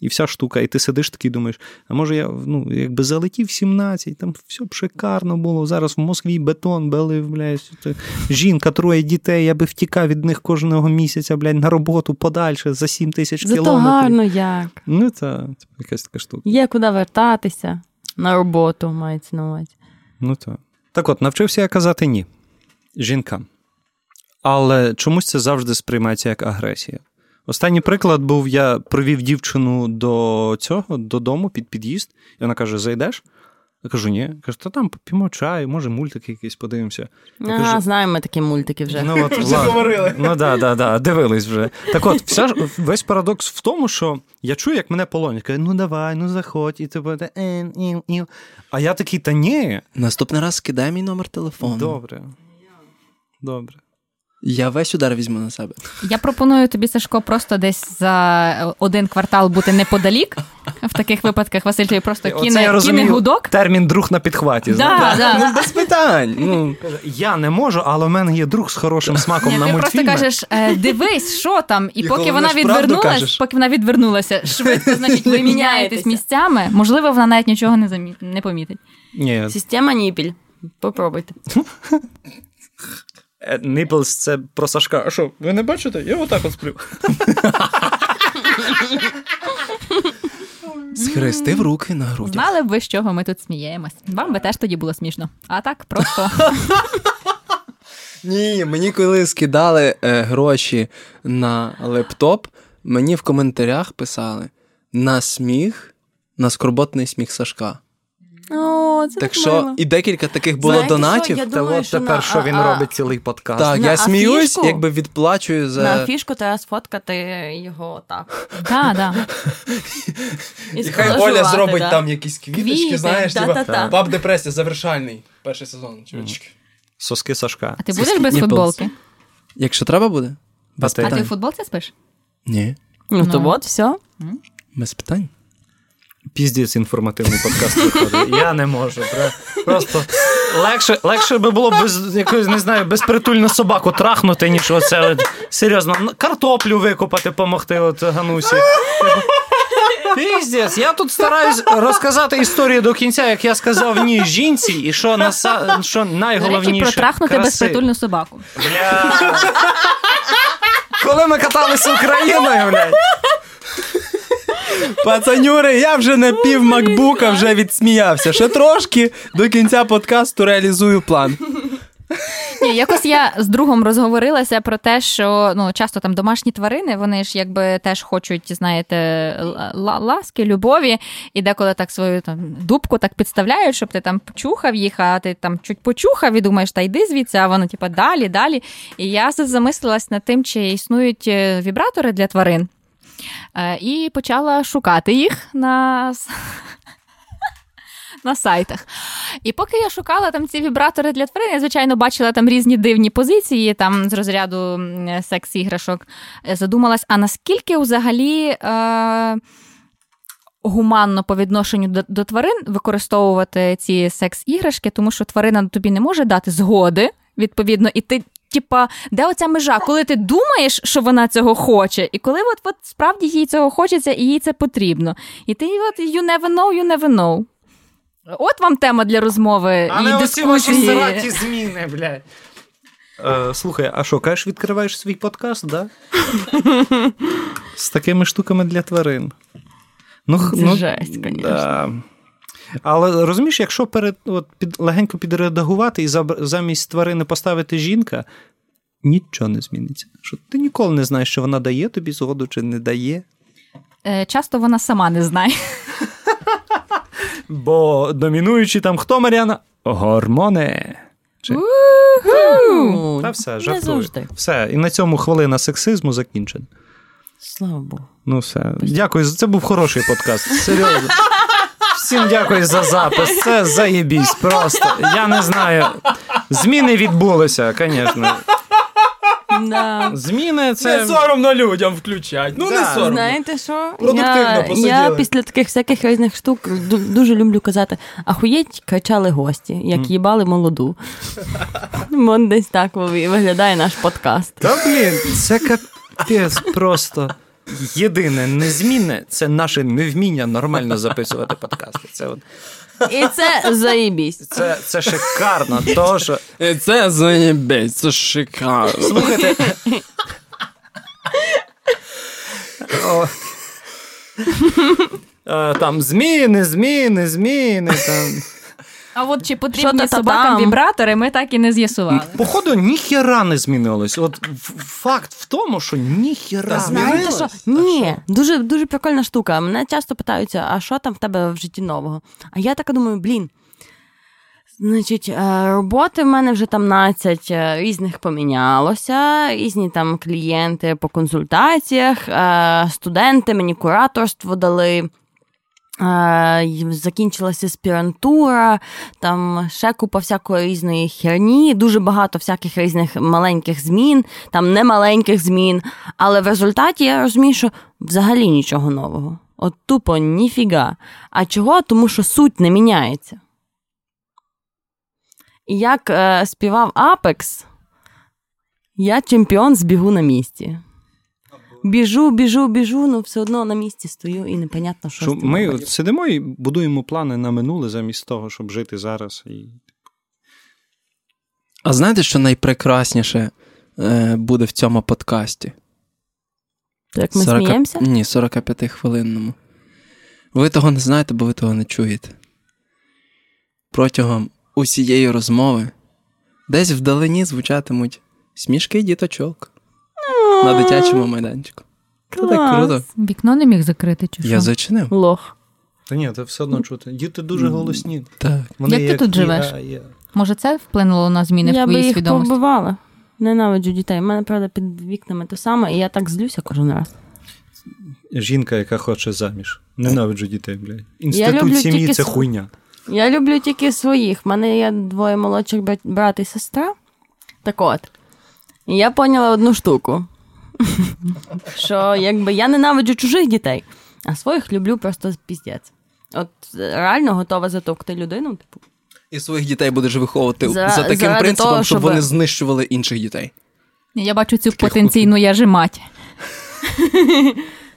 І вся штука. І ти сидиш такий думаєш, а може я ну, якби залетів 17, там все б шикарно було. Зараз в Москві бетон белив, блядь, жінка, троє дітей, я би втікав від них кожного місяця, блядь, на роботу подальше за 7 тисяч кілометрів. Зато гарно як. Ну, це якась така штука. Є куди вертатися. На роботу мається на увазі. Ну так. Так от, навчився я казати ні жінкам. Але чомусь це завжди сприймається як агресія. Останній приклад був: я провів дівчину до цього, додому під під'їзд, і вона каже: Зайдеш? Я кажу, ні. Кажу, та там поп'ємо чаю, може, мультики якісь подивимося. Я ага, кажу, знаємо ми такі мультики вже. Ну, от, вже говорили. Ну да, да, да, дивились вже. Так от, вся, весь парадокс в тому, що я чую, як мене полонять. Каже, ну давай, ну заходь, і ти буде. А я такий, та ні. Наступний раз скидай мій номер телефону. Добре. Добре. Я весь удар візьму на себе. Я пропоную тобі, Сашко, просто десь за один квартал бути неподалік В таких випадках Василь тобі просто Оце кине, я кине розумію гудок. термін друг на підхваті. Да, да. Ну, без питань. Ну, Я не можу, але в мене є друг з хорошим смаком Ні, на ти просто кажеш, е, дивись, що там, і І поки вона відвернулась, поки вона відвернулася, швидко, значить, ви міняєтесь місцями. Можливо, вона навіть нічого не замі... не помітить. Ні, Система ніпіль. Попробуйте. Ниплс це про Сашка. А що, ви не бачите? Я отак от сплю. схрестив руки на грудях. Знали б ви, з чого ми тут сміємось. Вам би теж тоді було смішно. А так просто Ні, мені коли скидали е, гроші на лептоп, мені в коментарях писали на сміх, на скорботний сміх Сашка. О, це Так так що мило. і декілька таких було Знаєте, що? донатів. Я Та от що тепер на- що він а- а- робить цілий подкаст. Так, На я сміюсь, афішку- якби відплачую На за. фішку треба сфоткати його так. да, да. І І хай Оля зробить да. там якісь квіточки, знаєш, та-та-та. пап депресія, завершальний перший сезон, чувачки. Соски Сашка. А ти будеш без футболки? Якщо треба буде? Без А ти? Ти в футболці спиш? Ні, Ну, то Ну. от, все. без питань. Піздець інформативний подкаст виходить. Я не можу. Просто легше, легше би було без якоїсь, не знаю, безпритульну собаку трахнути, ніж оце от, серйозно картоплю викопати, помогти от Ганусі. Піздець, я тут стараюсь розказати історію до кінця, як я сказав ні жінці, і що, наса... що До речі, найголовніше. протрахнути краси. безпритульну собаку. Бля. Коли ми каталися Україною, блядь. Пацанюри, я вже на пів макбука вже відсміявся. Ще трошки до кінця подкасту реалізую план. Ні, якось я з другом розговорилася про те, що ну часто там домашні тварини, вони ж якби теж хочуть, знаєте, ласки, любові, і деколи так свою там дубку так підставляють, щоб ти там почухав їх, а ти там чуть почухав і думаєш, та йди звідси, а воно типа далі, далі. І я замислилась над тим, чи існують е, вібратори для тварин. Е, І почала шукати їх на на сайтах. І поки я шукала там ці вібратори для тварин, я, звичайно, бачила там різні дивні позиції, там з розряду секс-іграшок. Е, Задумалась, а наскільки взагалі. Е- Гуманно по відношенню до, до тварин використовувати ці секс-іграшки, тому що тварина тобі не може дати згоди, відповідно, і ти, типа, де оця межа, коли ти думаєш, що вона цього хоче, і коли от, от справді їй цього хочеться і їй це потрібно. І ти от you never know, you never know. От вам тема для розмови А і не оці ваші сраті зміни, блядь. Е, слухай, а що, кажеш, відкриваєш свій подкаст, да? З такими штуками для тварин. Ну, Це ну, жесть, звісно. Да. Але розумієш, якщо перед, от, під, легенько підредагувати і замість тварини поставити жінка, нічого не зміниться. Що ти ніколи не знаєш, що вона дає тобі згоду чи не дає. Е, Часто вона сама не знає. Бо домінуючи там хто, Мар'яна? Гормони. Чи... Ну, Та все, жартую. Все, і на цьому хвилина сексизму закінчена. Слава Богу. Ну, все. Дякую. Це був хороший подкаст. Серйозно. Всім дякую за запис. Це заєбісь просто. Я не знаю. Зміни відбулися, звісно. Да. Зміни це. Не соромно людям включать. Ну Да. не соромно. Знаєте що? Продуктивно я, посиділи. я після таких всяких різних штук дуже люблю казати: ахуєть, кричали гості, як їбали молоду. Вон десь так виглядає наш подкаст. Та блін, це капець просто. Єдине незмінне це наше невміння нормально записувати подкасти. Це, от, І це заєбісь. це, це шикарно. То, що І Це заєбець, це шикарно. Слухайте. О. Е, Там зміни, зміни, зміни. Там. А от чи потрібні собакам вібратори, ми так і не з'ясували. Походу, ніхіра не змінилось. От факт в тому, що змінилось? Знаєте що? Ні, дуже, дуже прикольна штука. Мене часто питаються, а що там в тебе в житті нового? А я така думаю, блін. Значить, е, роботи в мене вже там 12 е, різних помінялося, різні там клієнти по консультаціях, е, студенти мені кураторство дали. Е, Закінчилася аспірантура, там ще купа всякої різної херні, дуже багато всяких різних маленьких змін, там не маленьких змін. Але в результаті я розумію, що взагалі нічого нового. От тупо ніфіга. А чого? Тому що суть не міняється. І як е, співав Апекс, я чемпіон збігу на місці. Біжу, біжу, біжу, ну все одно на місці стою і непонятно, що, Що ми робити. от сидимо і будуємо плани на минуле замість того, щоб жити зараз. І... А знаєте, що найпрекрасніше е, буде в цьому подкасті? Як ми 40 сміємося? Ні, 45-хвилинному. Ви того не знаєте, бо ви того не чуєте. Протягом усієї розмови десь вдалині звучатимуть смішки діточок на дитячому майданчику. Це так круто. Вікно не міг закрити, чи що? Я зачинив. Лох. Та ні, це все одно чути. Діти дуже голосні. Так. Вони Як ти тут живеш? я. Може, це вплинуло на зміни я в би твоїй їх свідомості? побивала. Ненавиджу дітей. У мене, правда, під вікнами те саме, і я так злюся кожен раз. Жінка, яка хоче заміж. Ненавиджу дітей, блядь. Інститут сім'ї тільки це св- хуйня. Я люблю тільки своїх. У мене є двоє молодших брат, брат і сестра. Так от. І я поняла одну штуку. Що якби я ненавиджу чужих дітей, а своїх люблю просто піздець. От реально готова затовкти людину, типу. І своїх дітей будеш виховувати За- за, таким принципом, того, щоб щоб- вони знищували інших дітей. Я бачу цю потенційну яжемать.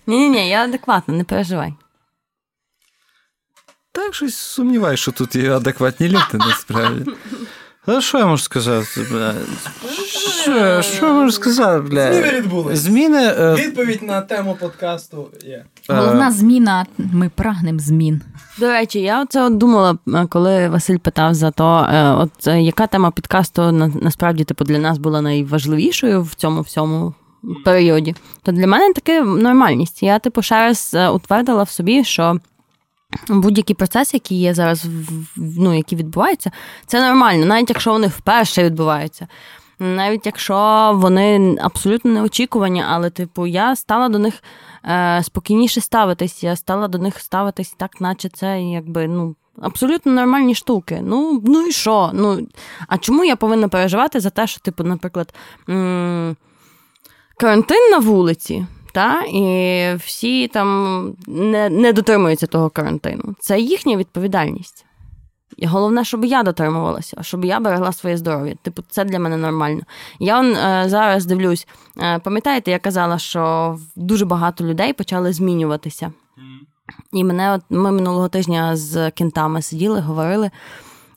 Ні, ні, ні, я адекватна, не переживай. Так щось сумніваюся, що тут є адекватні люди, насправді. А що я можу сказати, блядь? Що, що я можу сказати, блядь? відбулись. Зміни. е, Відповідь на тему подкасту є. Головна зміна. Ми прагнемо змін. До речі, я оце от думала, е, коли Василь питав за то, е, от е, яка тема підкасту на, насправді типу, для нас була найважливішою в цьому всьому періоді. То для мене таке нормальність. Я, типу, ще раз е, утвердила в собі, що. Будь-які процеси, які є зараз, ну, які відбуваються, це нормально, навіть якщо вони вперше відбуваються. Навіть якщо вони абсолютно неочікувані, але, типу, я стала до них е, спокійніше ставитись, я стала до них ставитись так, наче це якби ну. Абсолютно нормальні штуки. Ну, ну і що? Ну, а чому я повинна переживати за те, що, типу, наприклад, м- карантин на вулиці, та, і всі там не, не дотримуються того карантину. Це їхня відповідальність. І головне, щоб я дотримувалася, щоб я берегла своє здоров'я. Типу, це для мене нормально. Я он, е, зараз дивлюсь, е, пам'ятаєте, я казала, що дуже багато людей почали змінюватися. І мене, от ми минулого тижня з кентами сиділи, говорили.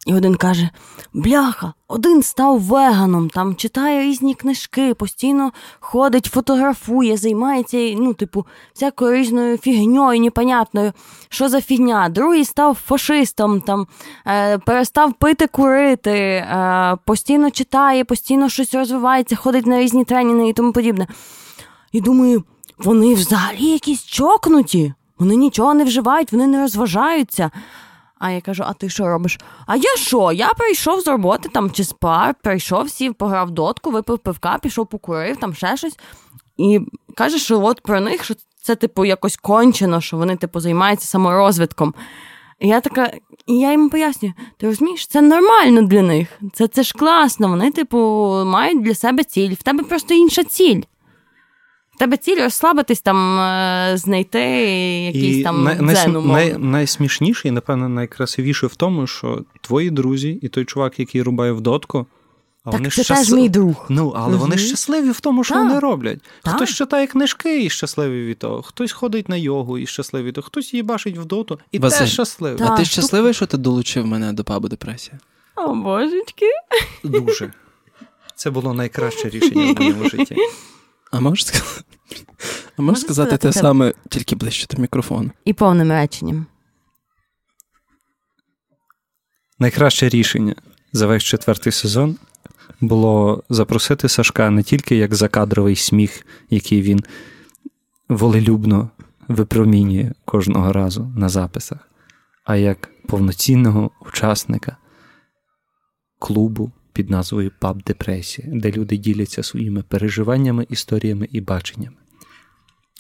І один каже: Бляха, один став веганом, там читає різні книжки, постійно ходить, фотографує, займається, ну, типу, всякою різною фігньою, непонятною. Що за фігня? Другий став фашистом, там, е, перестав пити, курити, е, постійно читає, постійно щось розвивається, ходить на різні тренінги і тому подібне. І думаю, вони взагалі якісь чокнуті, вони нічого не вживають, вони не розважаються. А я кажу, а ти що робиш? А я що? Я прийшов з роботи там чи з прийшов, сів, пограв дотку, випив пивка, пішов покурив, там ще щось. І каже, що от про них, що це, типу, якось кончено, що вони, типу, займаються саморозвитком. І я така, і я їм пояснюю: ти розумієш, це нормально для них. Це, це ж класно. Вони, типу, мають для себе ціль. В тебе просто інша ціль. Тебе ціль розслабитись там, е, знайти якийсь там най- дзен, умовно. най- найсмішніше і, напевно, найкрасивіше в тому, що твої друзі і той чувак, який рубає в дотку, а Так вони це щас- теж мій друг. Ну, але вони щасливі в тому, що Так. вони роблять. Так. Хтось читає книжки і щасливий від того, хтось ходить на йогу і щасливий від того, хтось їбашить в доту і Василь, теж щасливий. Так. А ти щасливий, що ти долучив мене до пабу депресія? О, божечки. Дуже. Це було найкраще рішення в моєму житті. А можеш сказати? А можеш сказати сказати те це? саме, тільки ближче до мікрофону? І повним реченням. Найкраще рішення за весь четвертий сезон було запросити Сашка не тільки як закадровий сміх, який він волелюбно випромінює кожного разу на записах, а як повноцінного учасника клубу під назвою Паб Депресія, де люди діляться своїми переживаннями, історіями і баченнями.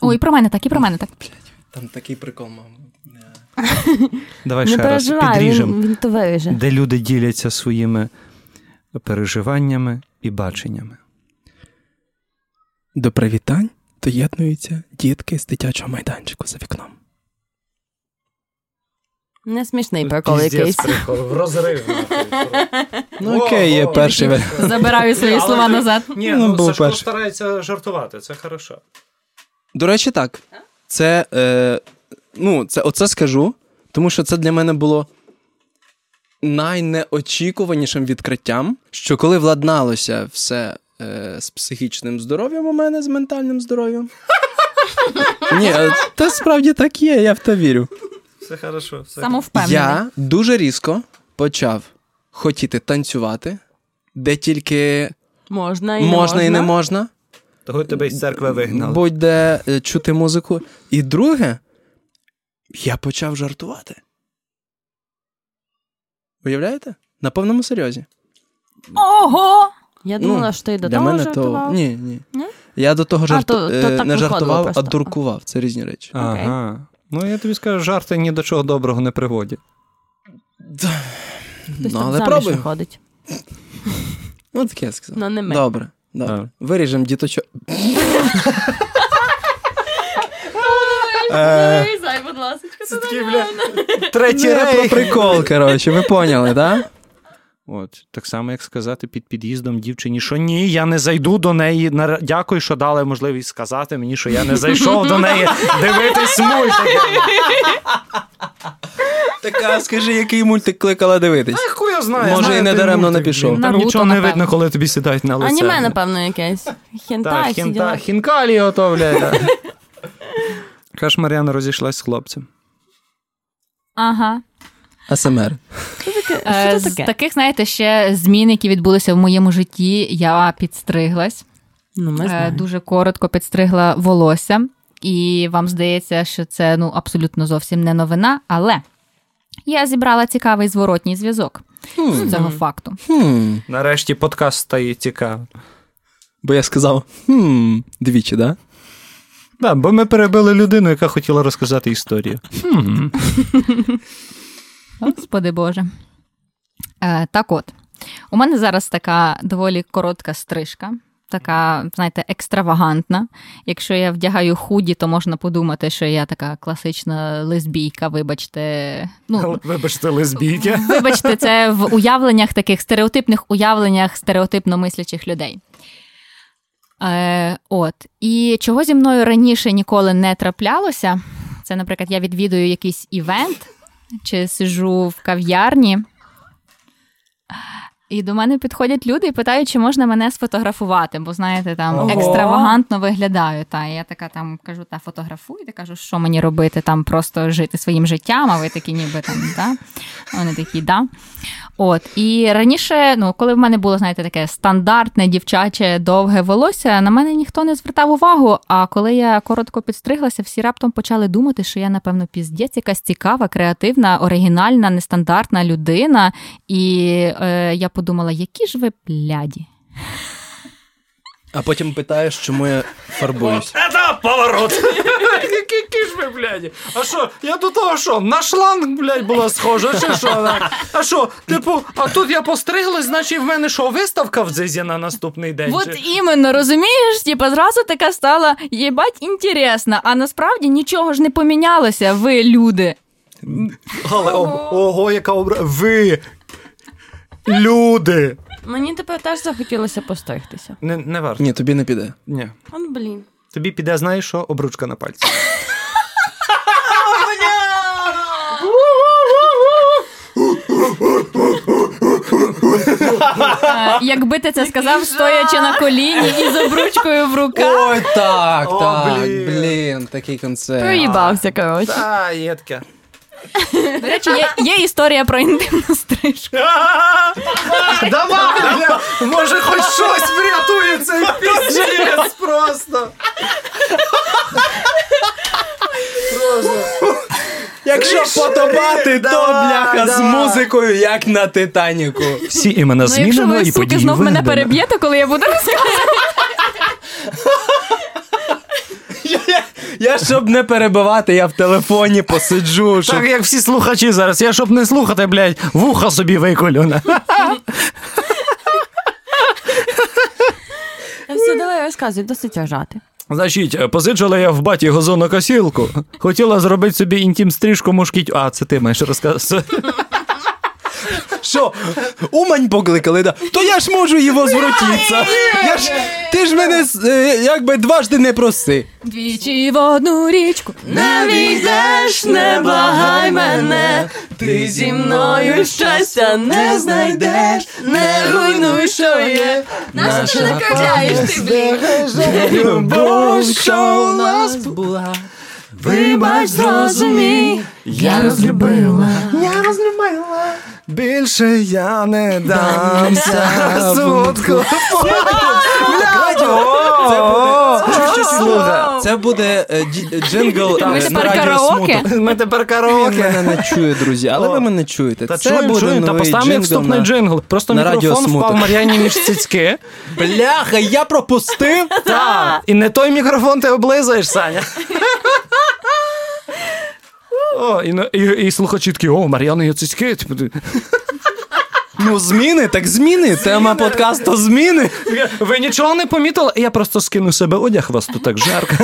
Ой, про мене так, і про мене так. Там такий прикол, мама. Давай ще раз підріжемо. він, він де люди діляться своїми переживаннями і баченнями. До привітань доєднуються дітки з дитячого майданчику за вікном. Не смішний прикол Піздець якийсь. прикол, в розрив. Ну окей, є перший. Забираю свої слова назад. Ні, Ну, ну, Сашко старається жартувати, це хорошо. До речі, так. Це, е, ну, це, оце скажу, тому що це для мене було найнеочікуванішим відкриттям, що коли владналося все е, з психічним здоров'ям у мене, з ментальним здоров'ям. Ні, це справді так є, я в те вірю. Все хорошо. Все. Самовпевнений. Я дуже різко почав хотіти танцювати, де тільки Можна і не можна і не можна. Того тебе з церкви вигнали. будь-де е, чути музику. І друге, я почав жартувати. Уявляєте? На повному серйозі. Ого! Я Ну, що ти до Для того мене жартував. то. Ні, ні. Ні? Я до того жарт... то- то е, не жартував, просто. а дуркував. Це різні речі. Ага. Ну, я тобі скажу, жарти ні до чого доброго не приводять. Хтось Ну, але заміж пробуй. виходить. Ну, таке я сказав. Ну, не ми. Добре. Добре. Виріжемо діточок. Вирізай, будь ласка. Це такий, бля, третій рейх. прикол, коротше, ви поняли, так? От, так само, як сказати під під'їздом дівчині, що ні, я не зайду до неї. Дякую, що дали можливість сказати мені, що я не зайшов до неї дивитись мультики. Така, скажи, який мультик кликала дивитись? Ай, хуй я знаю. Може, знаю і не даремно не пішов. Там нічого не видно, коли тобі сідають на лице. Аніме, напевно, якесь. Хентай, Так, хінкалі ото, блядь. Каш Мар'яна розійшлась з хлопцем. Ага. АСМР. Е, З таких, знаєте, ще змін, які відбулися в моєму житті, я підстриглась. Ну, ми Е, знаємо. Дуже коротко підстригла волосся. І вам здається, що це ну, абсолютно зовсім не новина, але я зібрала цікавий зворотній зв'язок з цього факту. Хм. Нарешті подкаст стає цікавим. Бо я сказав хм, двічі, да? Да, бо ми перебили людину, яка хотіла розказати історію. Господи Боже. Е, так от, у мене зараз така доволі коротка стрижка, така, знаєте, екстравагантна. Якщо я вдягаю худі, то можна подумати, що я така класична лесбійка, вибачте. Ну, Вибачте, лесбійки. Вибачте, це в уявленнях таких стереотипних уявленнях стереотипно мислячих людей. Е, от. І чого зі мною раніше ніколи не траплялося, це, наприклад, я відвідую якийсь івент чи сижу в кав'ярні. І до мене підходять люди і питають, чи можна мене сфотографувати, бо знаєте, там Ого. екстравагантно виглядаю. Та і я така там кажу, та фотографуйте, кажу, що мені робити, там просто жити своїм життям, а ви такі, ніби там, та? Вони такі, да. От, і раніше, ну, коли в мене було, знаєте, таке стандартне дівчаче довге волосся, на мене ніхто не звертав увагу. А коли я коротко підстриглася, всі раптом почали думати, що я, напевно, піздець, якась цікава, креативна, оригінальна, нестандартна людина. І е, я подумала, які ж ви пляді. А потім питаєш, чому я фарбуюсь. Це поворот. Які ж ви, блядь? А що, я до того що, на шланг, блядь, була схожа, чи що? так? А що, типу, а тут я постриглась, значить в мене що, виставка в дзизі на наступний день? От іменно, розумієш, типа зразу така стала єбать інтересна, а насправді нічого ж не помінялося, ви люди. Але ого, ого, яка обра... Ви! Люди! Мені тепер теж захотілося постригтися. Не, не варто. Ні, тобі не піде. Ні. От, блін. Тобі піде, знаєш що? Обручка на пальці. Е, Якби ти це сказав, стоячи на коліні і з обручкою в руках. Ой, так, О, так, блін. блін, такий концерт. Проїбався, коротше. Та, є таке. До речі, є, є історія про інтимну стрижку. Може, хоч щось врятує цей піздець просто. Якщо подобати, Да, то бляха з музикою, як на Титаніку. Всі імена Ну, якщо ви, суки, знов мене переб'єте, коли я буду розказувати. Я щоб не перебивати, я в телефоні посиджу. Щоб... Так, як всі слухачі зараз. Я щоб не слухати, блядь, вуха собі виколю. Давай розказуй, досить ржати. Значить, позичила я в баті газонокосілку. Хотіла зробити собі інтім стрижку мушкіть. А, це ти маєш розказати. Що? Умань покликали, да? То я ж можу і возвратитися. Я ж, ти ж мене е, якби дважди не проси. Двічі в одну річку. Не війдеш, не благай мене, ти зі мною щастя не знайдеш, не руйнуй, що є, наша не качаєш ти блін. Любов, що у нас була. Вибач, зрозумій, я розлюбила, я розлюбила. Більше я не дамся. Слухай, це буде е, джингл Ми е, на радіо. Ми тепер Він караоке. мене не чує, друзі, але ви мене чуєте. Та це чуємо, буде чуємо, та поставимо як вступний джингл. Просто мікрофон впав Мар'яні між цицьки. Бляха, я пропустив. Так. І не той мікрофон ти облизаєш, Саня. О, і, і, і слухачі такі, о, Мар'яна є цицьки. Типу, Ну, зміни, так зміни. Тема подкасту зміни. Ви нічого не помітили? Я просто скину себе одяг, вас тут так жарко.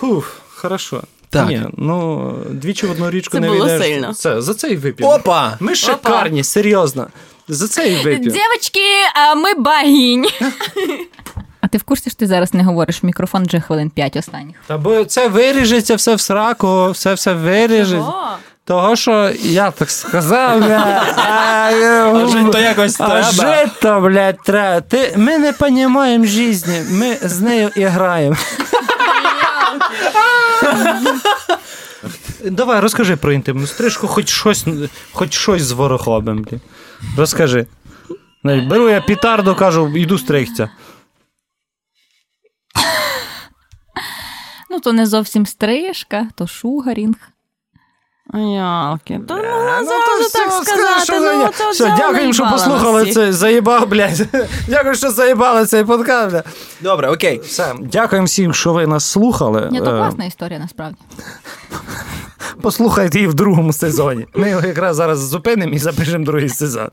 Фух, хорошо. Так. Ні, ну, двічі в одну річку Це не було війдеш. сильно. Це, за це і вип'ємо. Опа! Ми шикарні, серйозно. За це і вип'ємо. Дівчатки, а ми багінь. Ти в курсі, що ти зараз не говориш в мікрофон вже хвилин 5 останніх? Та бо це виріжеться все в сраку, все все виріжеться. Того, що я так сказав, бля, а, а блядь, треба. Ти, ми не розуміємо житті, ми з нею і граємо. Давай, розкажи про інтимну стрижку, хоч щось, хоч щось з ворохобем. блін. Розкажи. Беру я пітарду, кажу, йду стригтися. Ну, то не зовсім стрижка, то шугарінг. Ялки, то Ну, ну, то все, так сказати. що Ну, то Все, дякуємо, що послухали цей це. Заїбав, блядь. Дякую, що заїбали цей подкаст. бля. Добре, окей. Все, дякуємо всім, що ви нас слухали. Ні, то Е, класна історія насправді. Послухайте її в другому сезоні. Ми його якраз зараз зупинимо і запишемо другий сезон.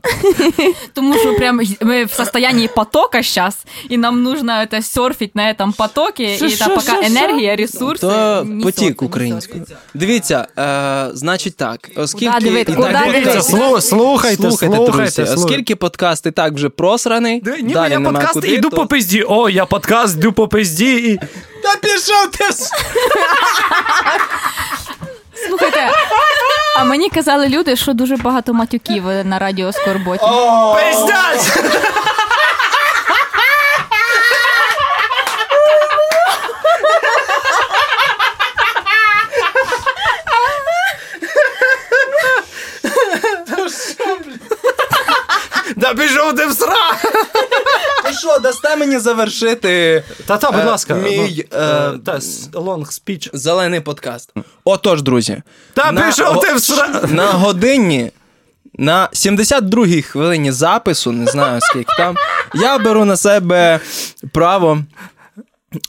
Тому що прям ми в состоянии потока сейчас, и нам нужно это серфить на этом потоке, Що, и що, это пока що, що? энергия, ресурсы. То не потік серфить, не українською. Дивіться, е, значить так, оскільки Куда дивити? і Куда так- дивитися? Дивіться, слу- слухайте, слухайте, слухайте. друзі, слухайте. оскільки подкаст і так вже просраний, Ніби далі я нема подкаст куди, іду то... по пизді. О, я подкаст, йду по пизді і. Та пішов ти! Слухайте, а мені казали люди, що дуже багато матюків на радіо Скорботі. Пиздять! Да пішов ти в сра! Ти що, дасте мені завершити Та-та, будь Е, ласка. мій, лонг е, та, с- long speech. зелений подкаст? Отож, друзі. Та пішов ти в сра! На годині, на 72-й хвилині запису, не знаю скільки там, я беру на себе право,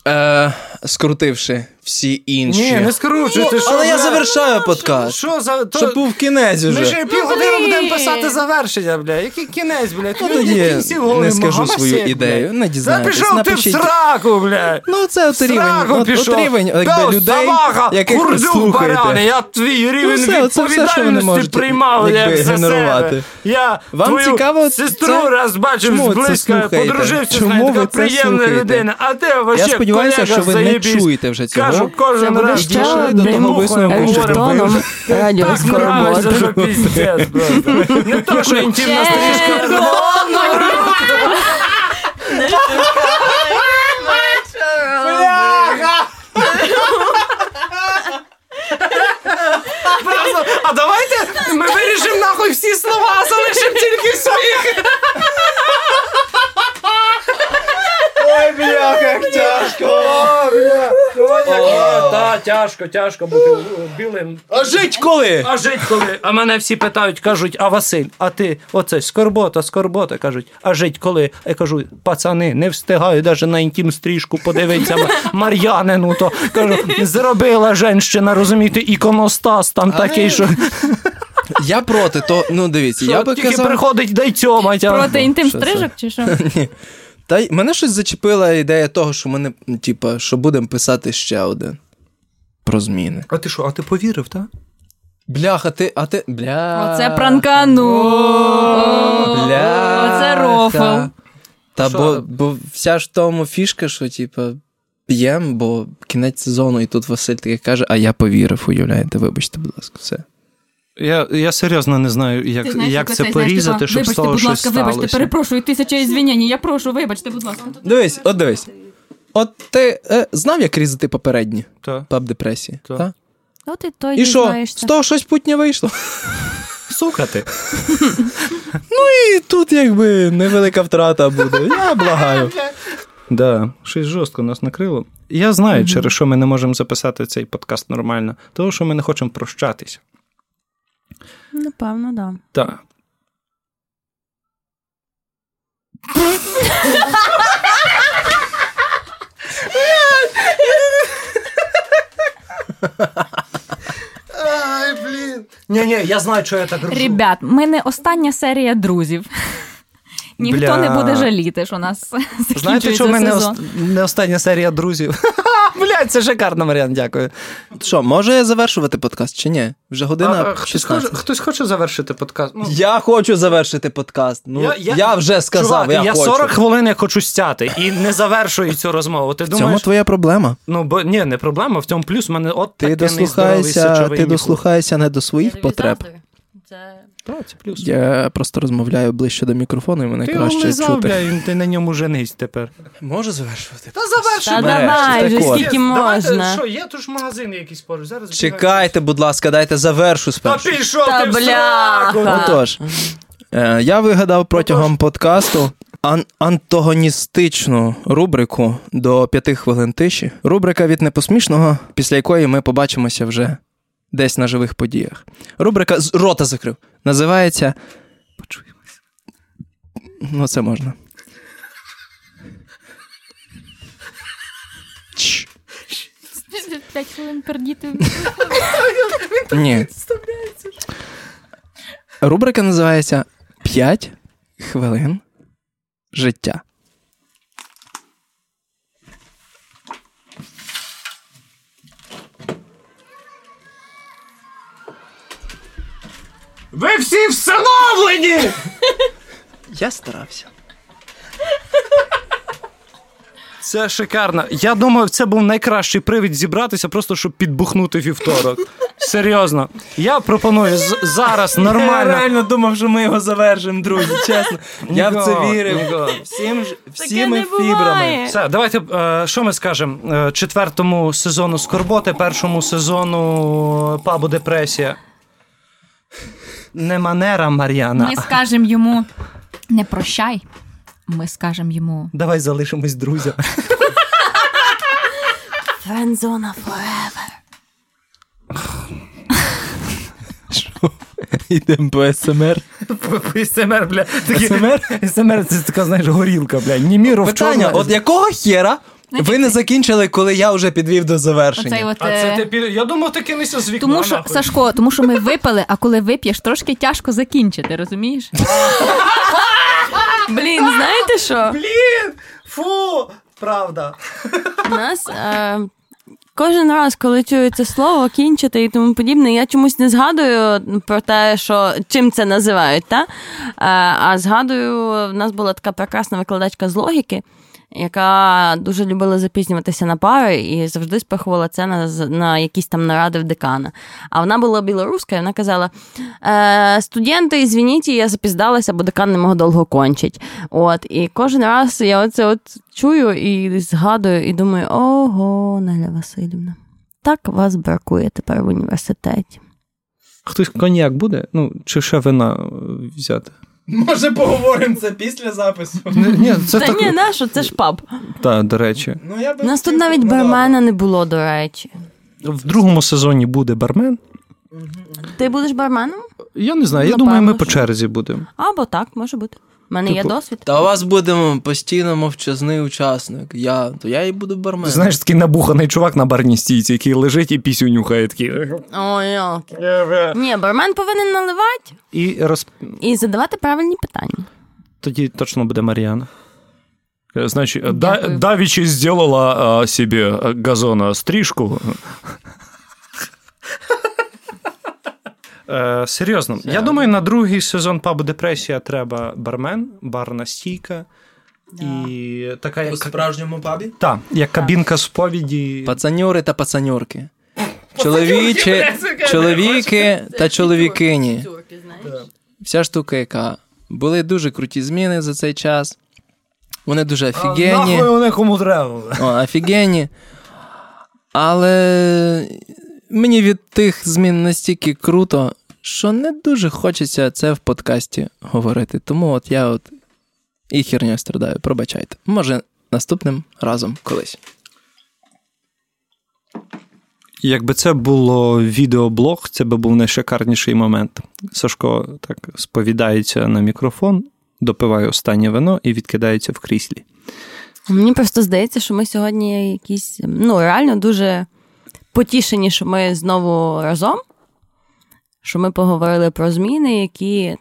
е, скрутивши всі інші. Ні, не скручуй, ти Ну, що? але я завершаю подкаст. Що за. то- Щоб був кінець Ми ще півгодини будемо писати завершення, бля. Який кінець, бля? Ну, тоді не скажу мама свою ідею, не Та дізнаєтесь, пішов ти в напишіть. сраку, бля. Ну, це от рівень, от, от рівень якби, людей, яких ви слухаєте. баряний, я твій рівень все, це все, відповідальності приймав, якби, як за себе. Я Вам твою цікаво сестру це? раз бачив зблизька, подружився з нею, така приємна людина. А ти вообще Я сподіваюся, колега, що ви не чуєте вже цього. Кажу, кожен раз дійшли до того висновку, що говоримо, Тоном радіо Скорботи. що піздець. Не то, що інтимна стрижка. Просто, А давайте ми вирішимо нахуй всі слова, залишимо тільки сміх. Ой, бля, як тяжко. Так, тяжко, тяжко бути білим. А жить коли? А жить коли? А мене всі питають, кажуть, а Василь, а ти оце скорбота, скорбота. кажуть, а жить коли? Я кажу, пацани, не встигаю навіть на інтім стрижку подивитися Мар'янину, то кажу, зробила женщина, розумієте, іконостас там такий, що, Я проти, то, ну дивіться, я що би тільки казав... приходить дай цьомать. Проти інтим стрижок чи що? Та й мене щось зачепила ідея того, що ми не, типа, що будемо писати ще один. Про зміни. А ти що, а ти повірив, так? Бляха, ти, а ти. Бля. Оце пранкану. Бля. Оце рофл. Та бо, бо вся ж в тому фішка, що, типа, п'єм, бо кінець сезону, і тут Василь таке каже, а я повірив, уявляєте, вибачте, будь ласка, все. Я, я серйозно не знаю, як, як це порізати, щоб з того щось сталося. перепрошую, тисяча ізвинянь, я прошу, вибачте, будь ласка. Дивись, от дивись. От ти е, знав, як різати попередні Та. паб депресії? Так. Та? От і той І що? З того щось путнє вийшло. Сука ти. І тут якби невелика втрата буде. Я благаю. Да, щось жорстко нас накрило. Я знаю, через що ми не можемо записати цей подкаст нормально, тому що ми не хочемо прощатися. Напевно, да. Так. Ай, блін. Ні, ні, я знаю, що я так роблю. Ребят, ми не остання серія друзів. Ніхто Бля. не буде жаліти, що у нас Знаєте, що в мене сезон. ост- не остання серія друзів? Блядь, це шикарно, Маріан, дякую. Що, може я завершувати подкаст чи ні? Вже година А, а, хтось, хоче, хтось хоче завершити подкаст? Ну, Я хочу завершити подкаст. Ну, я, Я- я- вже сказав, Чувак, я, я хочу. 40 хвилин я хочу стяти і не завершую цю розмову. Ти В цьому думаєш, твоя проблема. ну бо ні, не проблема. В цьому плюс в мене от Ти таке нездоровий дослухаєшся, сечовий ти міхур. дослухаєшся не до своїх потреб. Так, це плюс. Я просто розмовляю ближче до мікрофону, і мене Ти краще облизав, чути. бля, ти на ньому женись тепер. Можу завершувати? Та завершуй. Та давай, вже скільки Давайте. Що, є тут ж магазин якийсь поруч. Зараз Чекайте, будь ласка, дайте завершу Та пішов Та ти в сраку. Отож, е, я вигадав протягом подкасту ан- антагоністичну рубрику до п'яти хвилин тиші. Рубрика від непосмішного, після якої ми побачимося вже десь на живих подіях. Рубрика з рота закрив. Називається. Почуємося. Ну, це можна. П'ять хвилин пердіти. Ні. Рубрика називається П'ять хвилин життя. Ви всі встановлені! Я старався. Це шикарно. Я думаю, це був найкращий привід зібратися, просто щоб підбухнути вівторок. Серйозно. Я пропоную з- зараз Я реально думав, що ми його завершимо, друзі. Чесно. Я в це вірив. Всім, ж- всіми не фібрами. Все, давайте, е, що ми скажемо? Е, четвертому сезону Скорботи, першому сезону Пабу Депресія. Не манера Мар'яна. Ми скажемо йому не прощай. Ми скажемо йому Давай залишимось друзями. Френдзона forever. Йдемо по СМР. СМР, бля. СМР? СМР це така, знаєш, горілка, бля. Німіров Питання: от якого хера ви не закінчили, коли я вже підвів до завершення? оцей от. А це е, ти Я думав, ти кинешся з вікна. Тому що, нахуй. Сашко, тому що ми випили, а коли вип'єш, трошки тяжко закінчити, розумієш? Блін, знаєте що? Блін! Фу! Правда. У нас е, кожен раз, коли чую це слово, кінчити і тому подібне, я чомусь не згадую про те, що чим це називають. Та? Е, а згадую, в нас була така прекрасна викладачка з логіки. Яка дуже любила запізнюватися на пари і завжди спихувала це на, на якісь там наради в декана. А вона була білоруська, і вона казала: е, студенти, извините, я запіздалася, бо декан не мог довго кончить. От, і кожен раз я оце от чую і згадую, і думаю: ого, Неля Васильівна, так вас бракує тепер в університеті. Хтось коньяк буде? Ну, чи ще вина взяти? Може, поговоримо це після запису. Ні, це Та ні, нащо, це ж паб. Так, до речі. Ну, я би У нас тут хотів- навіть ну, бармена не було, до речі. В другому сезоні буде бармен. Ти будеш барменом? Я не знаю, я Напевно, думаю, ми по що. черзі будемо. Або так, може бути. У мене є Типу, досвід. Та у вас буде постійно мовчазний учасник. Я, то я і буду барменом. Ти знаєш, такий набуханий чувак на барній стійці, який лежить і пісю нюхає такий. Ой, йолки. Ні, бармен повинен наливати І роз... і задавати правильні питання. тоді точно буде Мар'яна. Значить, да, Дякую. Давічі зробила а, собі газона стрижку. Е, серйозно, я думаю, на другий сезон пабу Депресія треба бармен, барна стійка і така У справжньому пабі? та, як кабінка сповіді. Пацаньори та пацаньорки. Чоловічі, чоловіки та чоловікині. Вся штука, яка були дуже круті зміни за цей час. Вони дуже офігенні. Нахуй вони кому треба. О, офігенні. Але мені від тих змін настільки круто, що не дуже хочеться це в подкасті говорити. Тому от я от і херню страдаю, пробачайте. Може, наступним разом колись. Якби це було відеоблог, це би був найшикарніший момент. Сашко так сповідається на мікрофон, допиває останнє вино і відкидається в кріслі. Мені просто здається, що ми сьогодні якісь ну, реально дуже потішені, що ми знову разом, що ми поговорили про зміни, які,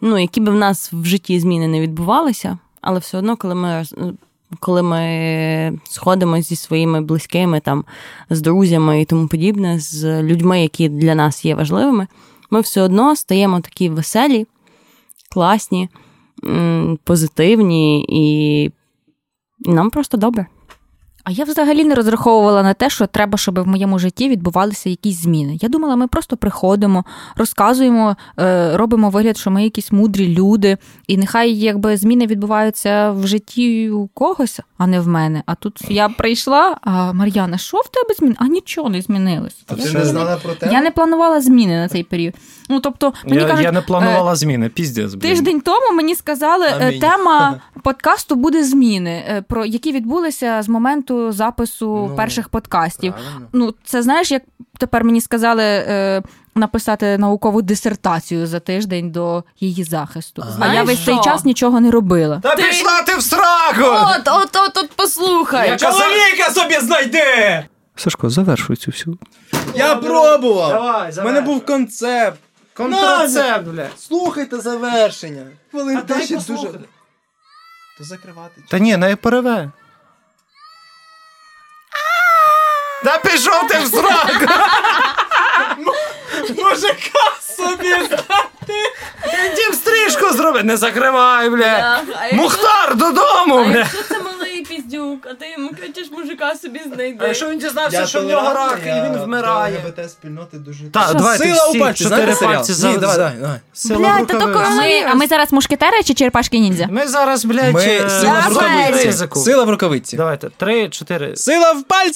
ну, які би в нас в житті зміни не відбувалися, але все одно, коли ми, коли ми сходимося зі своїми близькими, там, з друзями і тому подібне, з людьми, які для нас є важливими, ми все одно стаємо такі веселі, класні, позитивні і нам просто добре. А я взагалі не розраховувала на те, що треба, щоб в моєму житті відбувалися якісь зміни. Я думала, ми просто приходимо, розказуємо, е, робимо вигляд, що ми якісь мудрі люди, і нехай якби зміни відбуваються в житті у когось, а не в мене. А тут я прийшла, а Мар'яна, що в тебе змін? А нічого не змінилось. А Я ти не- не знала про те? Я не планувала зміни на цей період. Ну тобто, мені Я, кажуть, я не е, планувала зміни, піздець. Тиждень тому мені сказали, е, Амінь. тема подкасту буде зміни, про які відбулися з моменту запису Ну, перших подкастів. Правильно. Ну, це знаєш, як тепер мені сказали е, написати наукову дисертацію за тиждень до її захисту. А Знаєш я весь цей час нічого не робила. Та пішла ти в сраку! От, от, от, от послухай. Чоловіка собі знайди! Сашко, завершуй цю всю. Я пробував! Давай, У мене був концепт. контрацепт, бля. Слухайте завершення. Хвилин 10 дуже. То закривати. Та ні, не переве. Та пішов ти в сраку! Мужика собі Дім стрижку зроби, не закривай, бля. Мухтар додому, бля. Що це малий піздюк, а ти йому кричиш мужика собі знайди. А якщо він дізнався, що в нього рак, і він вмирає. ЛГБТ спільноти дуже... Так, давайте Сила всі у пальці, чотири знаєте серіал? Ні, давай, давай, давай. Сила Блядь, та то рукавиці. Ми, а ми зараз мушкетери чи черепашки ніндзя? Ми зараз, блядь, Ми е, сила в на рукавиці. ризику. Сила в рукавиці. Давайте, три, чотири. Сила в пальці!